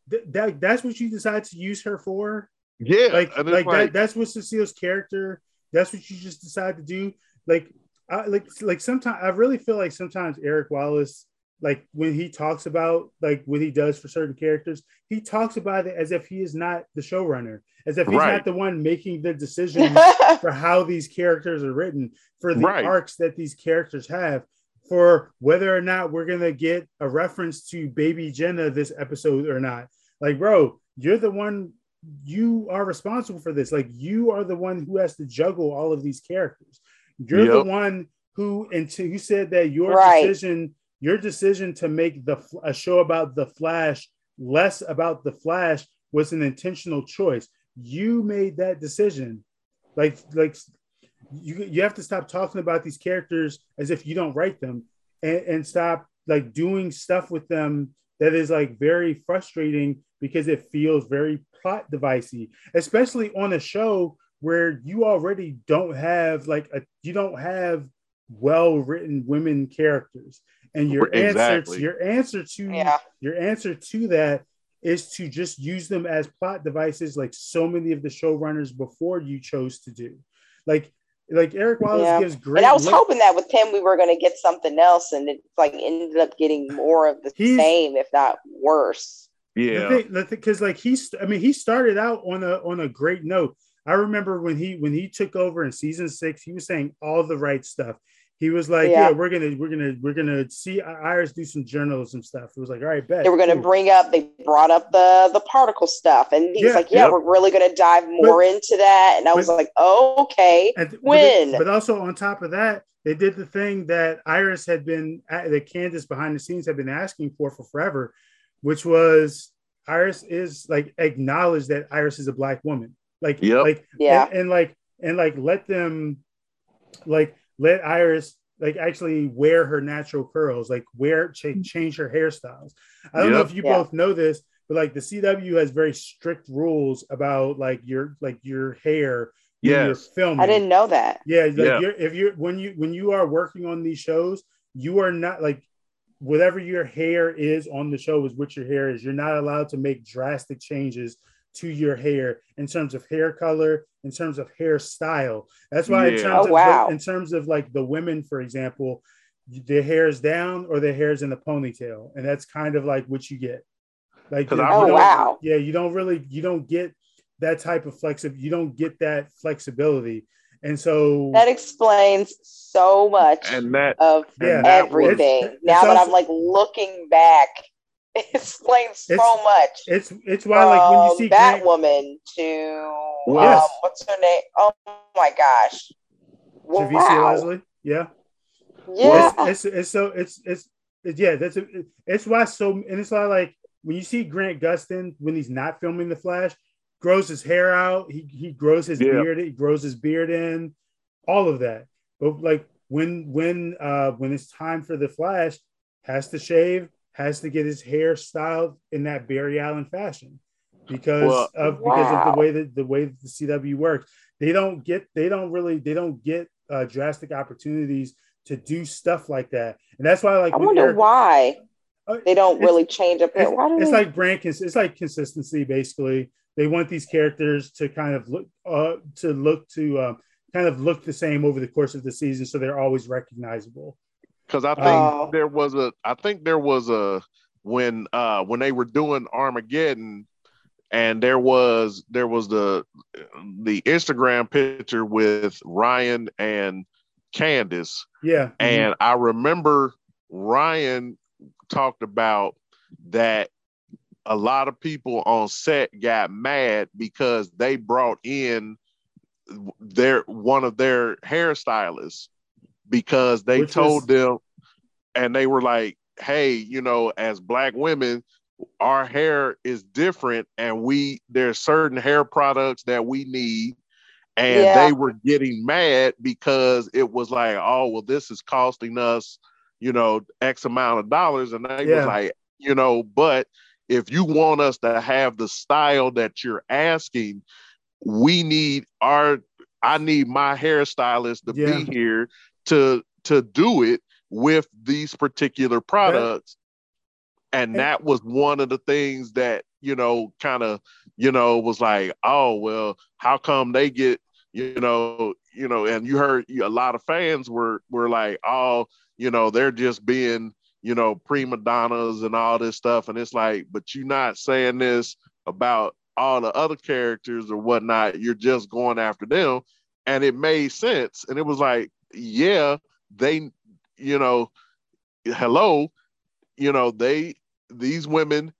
th- that that's what you decide to use her for. Yeah, like like, like that, that's what Cecile's character. That's what you just decide to do. Like I like like sometimes I really feel like sometimes Eric Wallace like when he talks about like what he does for certain characters, he talks about it as if he is not the showrunner, as if he's right. not the one making the decisions for how these characters are written, for the right. arcs that these characters have, for whether or not we're gonna get a reference to Baby Jenna this episode or not. Like, bro, you're the one. You are responsible for this. Like, you are the one who has to juggle all of these characters. You're yep. the one who, and who said that your right. decision your decision to make the a show about the Flash less about the Flash was an intentional choice. You made that decision. Like like you you have to stop talking about these characters as if you don't write them and, and stop like doing stuff with them that is like very frustrating because it feels very plot devicey, especially on a show where you already don't have like a you don't have well written women characters and your exactly. answer to, your answer to yeah. your answer to that is to just use them as plot devices like so many of the showrunners before you chose to do like like Eric Wallace yeah. gives great. And I was look- hoping that with him we were going to get something else, and it like ended up getting more of the He's, same, if not worse. Yeah, because like he's, I mean, he started out on a on a great note. I remember when he when he took over in season six, he was saying all the right stuff he was like, yeah. yeah. we're gonna, we're gonna, we're gonna see Iris do some journalism stuff. It was like, all right, bet. They were gonna cool. bring up, they brought up the the particle stuff, and he's yeah, like, yeah, yep. we're really gonna dive more but, into that. And I was like, oh, okay, and, when? But, but also on top of that, they did the thing that Iris had been, that Candice behind the scenes had been asking for for forever, which was Iris is like acknowledge that Iris is a black woman, like, yep. like, yeah, and, and like, and like let them, like let Iris like actually wear her natural curls, like wear ch- mm-hmm. change her hairstyles. I don't yep. know if you yeah. both know this, but like the CW has very strict rules about like your like your hair yeah you're filming. I didn't know that. Yeah, like yeah. You're, if you're when you when you are working on these shows, you are not like whatever your hair is on the show is what your hair is. You're not allowed to make drastic changes to your hair in terms of hair color, in terms of hairstyle. That's why yeah. in terms oh, of wow. the, in terms of like the women, for example, their hair is down or their hair is in the ponytail, and that's kind of like what you get. Like, oh wow, yeah, you don't really you don't get that type of flexibility. You don't get that flexibility. And so that explains so much and that, of and everything. That was, now that I'm like looking back It explains so much. It's it's why like when you see Batwoman to yes. um, what's her name? Oh my gosh, Javicia wow. Leslie. Yeah, yeah. It's, it's, it's so it's, it's it's yeah. That's a, it's why so and it's why like when you see Grant Gustin when he's not filming the Flash, grows his hair out, he he grows his yeah. beard, he grows his beard in, all of that. But like when when uh when it's time for the Flash, has to shave, has to get his hair styled in that Barry Allen fashion because well, of wow. because of the way that the way that the CW works. They don't get they don't really they don't get uh, drastic opportunities to do stuff like that, and that's why like I wonder Eric, why uh, they don't really change up. It's, it's like brand it's like consistency basically. They want these characters to kind of look uh, to look to um, kind of look the same over the course of the season, so they're always recognizable because I think uh, there was a I think there was a when uh when they were doing Armageddon and there was there was the the Instagram picture with Ryan and Candice. Yeah. And mm-hmm. I remember Ryan talked about that a lot of people on set got mad because they brought in their one of their hairstylists because they Which told is... them and they were like, hey, you know, as black women, our hair is different and we there's certain hair products that we need and yeah. they were getting mad because it was like oh well this is costing us you know x amount of dollars and they yeah. was like you know but if you want us to have the style that you're asking we need our I need my hairstylist to yeah. be here to to do it with these particular products. And that was one of the things that, you know, kind of, you know, was like, oh, well, how come they get, you know, you know, and you heard a lot of fans were were like, oh, you know, they're just being, you know, prima donnas and all this stuff. And it's like, but you're not saying this about all the other characters or whatnot. You're just going after them and it made sense. And it was like, yeah, they, you know, hello, you know, they these women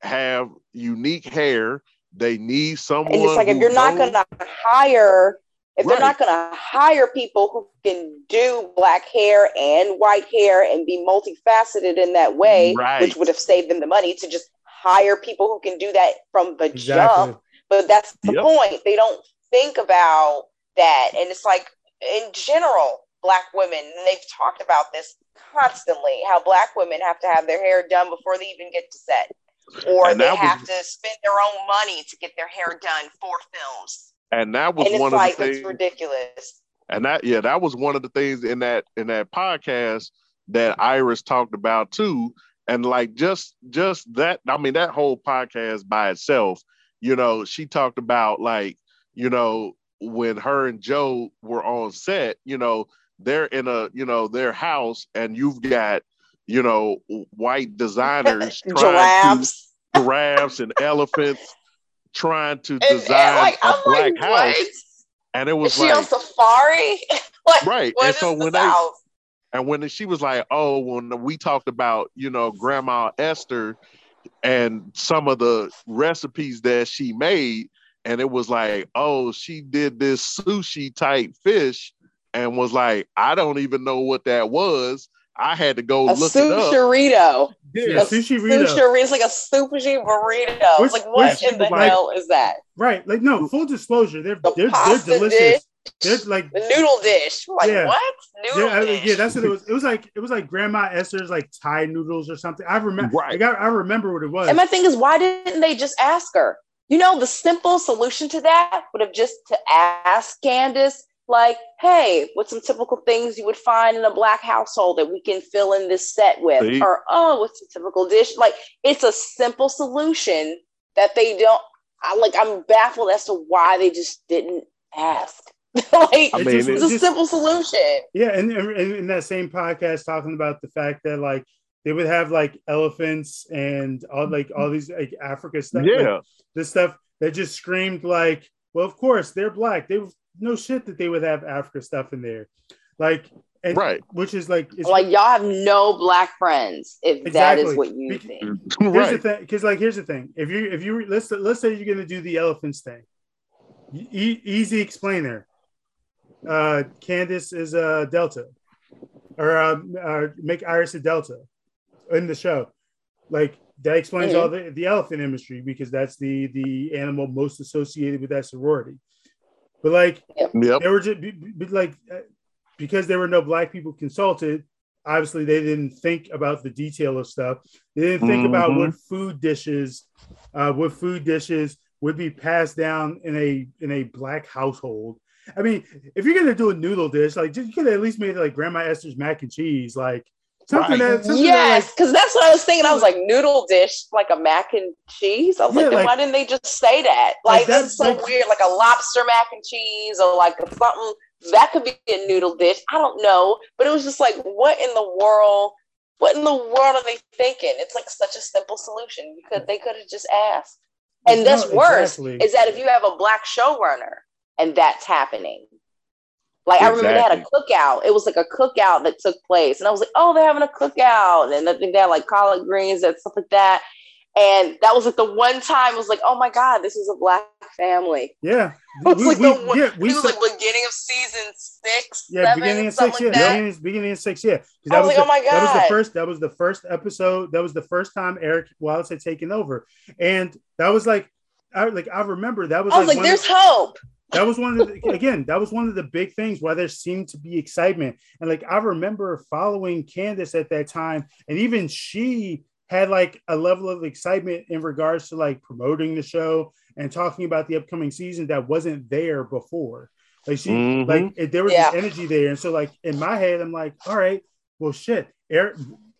have unique hair. They need someone. And it's like if you're not gonna hire, if right. they're not gonna hire people who can do black hair and white hair and be multifaceted in that way, right. which would have saved them the money to just hire people who can do that from the exactly. jump. But that's the yep. point. They don't think about that. And it's like in general, black women, and they've talked about this constantly, how black women have to have their hair done before they even get to set. Or and they have was, to spend their own money to get their hair done for films. And that was and one like, of the things it's ridiculous. And that yeah, that was one of the things in that in that podcast that Iris talked about too. And like just just that, I mean, that whole podcast by itself, you know, she talked about like, you know, when her and Joe were on set, you know, they're in a, you know, their house and you've got, you know, white designers giraffes, to, giraffes and elephants trying to design and, and like, a I'm black like, house. What? And it was Is like on safari. like, right. and so when they house? and when she was like, oh, when we talked about, you know, Grandma Esther and some of the recipes that she made, and it was like, oh, she did this sushi type fish and was like, I don't even know what that was. I had to go a look it up. Sushi'rito. Yeah, a sushi burrito. It's like a sushi burrito. Which, like what in the like, hell is that? Right. Like no, full disclosure, they're the they're, they're delicious. Dish, they're like the noodle dish. Like yeah. what? Noodle yeah, dish. yeah, that's what it was. It was like it was like Grandma Esther's like Thai noodles or something. I remember. Right. Like, I, I remember what it was. And my thing is, why didn't they just ask her? You know, the simple solution to that would have just to ask Candice, like, hey, what's some typical things you would find in a black household that we can fill in this set with? See? Or, oh, what's a typical dish? Like, it's a simple solution that they don't, I, like, I'm baffled as to why they just didn't ask. like, I mean, it's, it's, a simple solution. Yeah. And in that same podcast, talking about the fact that, like, they would have like elephants and all like all these like Africa stuff. Yeah. Like, this stuff that just screamed like, well, of course they're black. They no shit that they would have Africa stuff in there. Like And, right. Which is like like y'all have no black friends if exactly. that is what you think. Here's right. the thing, because like here's the thing: if you if you let's let's say you're gonna do the elephants thing, e- easy explainer. Uh, Candice is a Delta, or uh, uh, make Iris a Delta in the show. Like that explains mm-hmm. all the, the elephant industry because that's the the animal most associated with that sorority. But like, yep. they were just like uh, because there were no black people consulted. Obviously, they didn't think about the detail of stuff. They didn't think mm-hmm. about what food dishes, uh, what food dishes would be passed down in a in a black household. I mean, if you're gonna do a noodle dish, like you could at least make it like Grandma Esther's mac and cheese, like something right. that. Something yes, because like, that's what I was thinking. I was like noodle dish, like a mac and cheese. I was yeah, like, why didn't they just say that? Like, like that's so like, weird, like a lobster mac and cheese or like a something that could be a noodle dish. I don't know, but it was just like, what in the world? What in the world are they thinking? It's like such a simple solution. You could they could have just asked. And that's worse exactly. is that if you have a black showrunner and that's happening. Like exactly. I remember they had a cookout. It was like a cookout that took place, and I was like, "Oh, they're having a cookout," and I think they had like collard greens and stuff like that. And that was like the one time I was like, oh my God, this is a black family. Yeah. It was we, like we, the yeah, we was like beginning of season six. Yeah, seven, beginning of six, like yeah. Beginning, beginning of six, yeah. That I was, was like, the, oh my God. That was the first, that was the first episode. That was the first time Eric Wallace had taken over. And that was like, I like I remember that was I was like, like there's of, hope. That was one of the again, that was one of the big things why there seemed to be excitement. And like I remember following Candice at that time, and even she had like a level of excitement in regards to like promoting the show and talking about the upcoming season that wasn't there before. Like she, mm-hmm. like it, there was yeah. this energy there, and so like in my head, I'm like, all right, well, shit, Eric.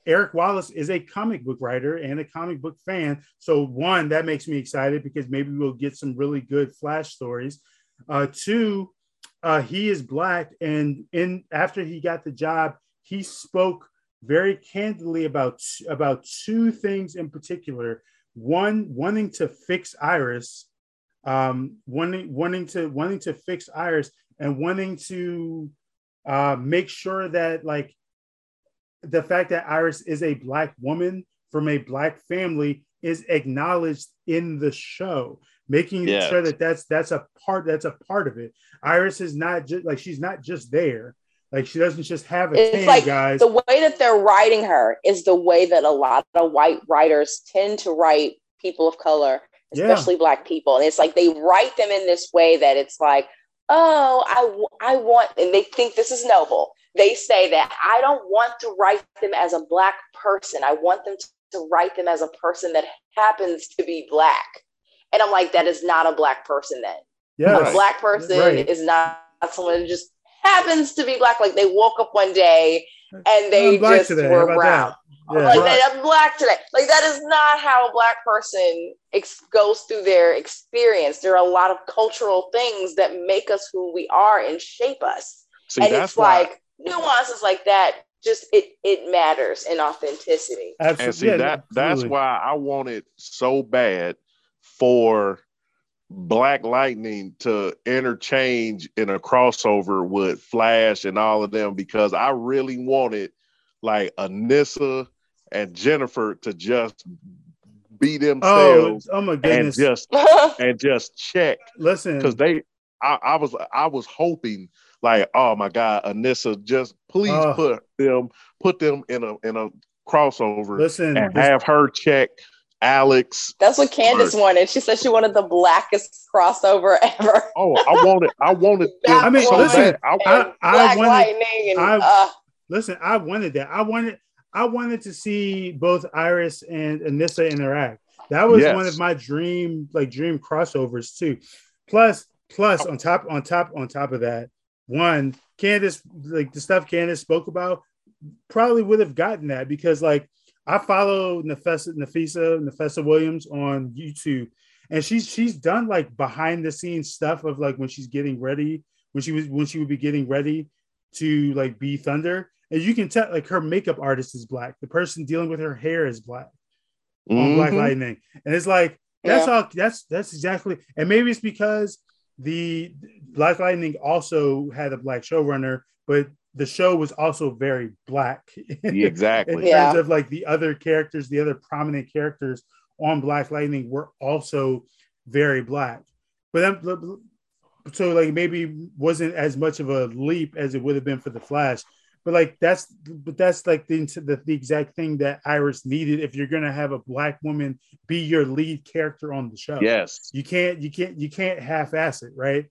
Eric Wallace is a comic book writer and a comic book fan. So one, that makes me excited because maybe we'll get some really good Flash stories. Uh, two, uh, he is black, and in after he got the job, he spoke very candidly about about two things in particular. One, wanting to fix Iris, um, wanting wanting to wanting to fix Iris, and wanting to uh, make sure that like the fact that Iris is a black woman from a black family is acknowledged in the show making yes. sure that that's that's a part that's a part of it iris is not just like she's not just there like she doesn't just have a it's like guys. The way that they're writing her is the way that a lot of white writers tend to write people of color, especially yeah. black people. And it's like they write them in this way that it's like, oh, I, I want, and they think this is noble. They say that I don't want to write them as a black person. I want them to, to write them as a person that happens to be black. And I'm like, that is not a black person then. Yeah, a black person right. is not someone who just happens to be black. Like they woke up one day and they just today. were brown. Yeah, like right. I'm black today. Like that is not how a black person ex- goes through their experience. There are a lot of cultural things that make us who we are and shape us. See, and it's why... like nuances like that. Just it it matters in authenticity. Absolutely. And see yeah, that absolutely. that's why I wanted so bad for Black Lightning to interchange in a crossover with Flash and all of them because I really wanted like Anissa and Jennifer to just be themselves. Oh, oh my goodness! And just and just check. Listen, because they, I, I, was I was hoping like, oh my God, Anissa, just please uh, put them put them in a in a crossover. Listen, and have her check Alex. That's what Candice or, wanted. She said she wanted the blackest crossover ever. oh, I wanted, I wanted. I mean, so listen, I, I, I wanted, and, I, uh, listen, I wanted that. I wanted, I wanted to see both Iris and Anissa interact. That was yes. one of my dream, like dream crossovers too. Plus, plus on top, on top, on top of that, one Candice, like the stuff Candice spoke about, probably would have gotten that because like I follow Nafessa Nafisa Nafessa Williams on YouTube, and she's she's done like behind the scenes stuff of like when she's getting ready, when she was when she would be getting ready to like be Thunder, and you can tell like her makeup artist is black, the person dealing with her hair is black mm-hmm. on Black Lightning, and it's like that's yeah. all that's that's exactly, and maybe it's because the Black Lightning also had a black showrunner, but the show was also very black. Exactly. in terms yeah. of like the other characters, the other prominent characters on Black Lightning were also very black. But then, so like maybe wasn't as much of a leap as it would have been for the Flash. But like that's but that's like the, the, the exact thing that Iris needed if you're gonna have a black woman be your lead character on the show. Yes, you can't you can't you can't half-ass it, right?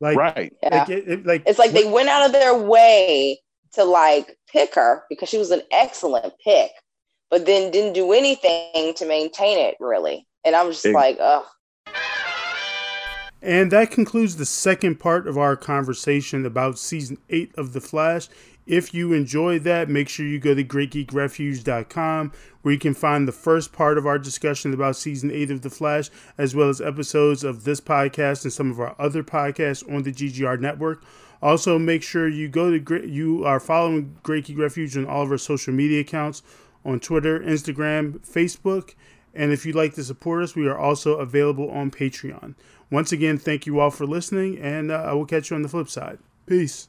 Like right, yeah. Like, it, it, like it's like they went out of their way to like pick her because she was an excellent pick, but then didn't do anything to maintain it really. And I'm just it, like, oh. And that concludes the second part of our conversation about season eight of The Flash. If you enjoyed that, make sure you go to greatgeekrefuge.com where you can find the first part of our discussion about season 8 of The Flash, as well as episodes of this podcast and some of our other podcasts on the GGR network. Also, make sure you go to you are following Great Geek Refuge on all of our social media accounts on Twitter, Instagram, Facebook, and if you'd like to support us, we are also available on Patreon. Once again, thank you all for listening, and uh, I will catch you on the flip side. Peace.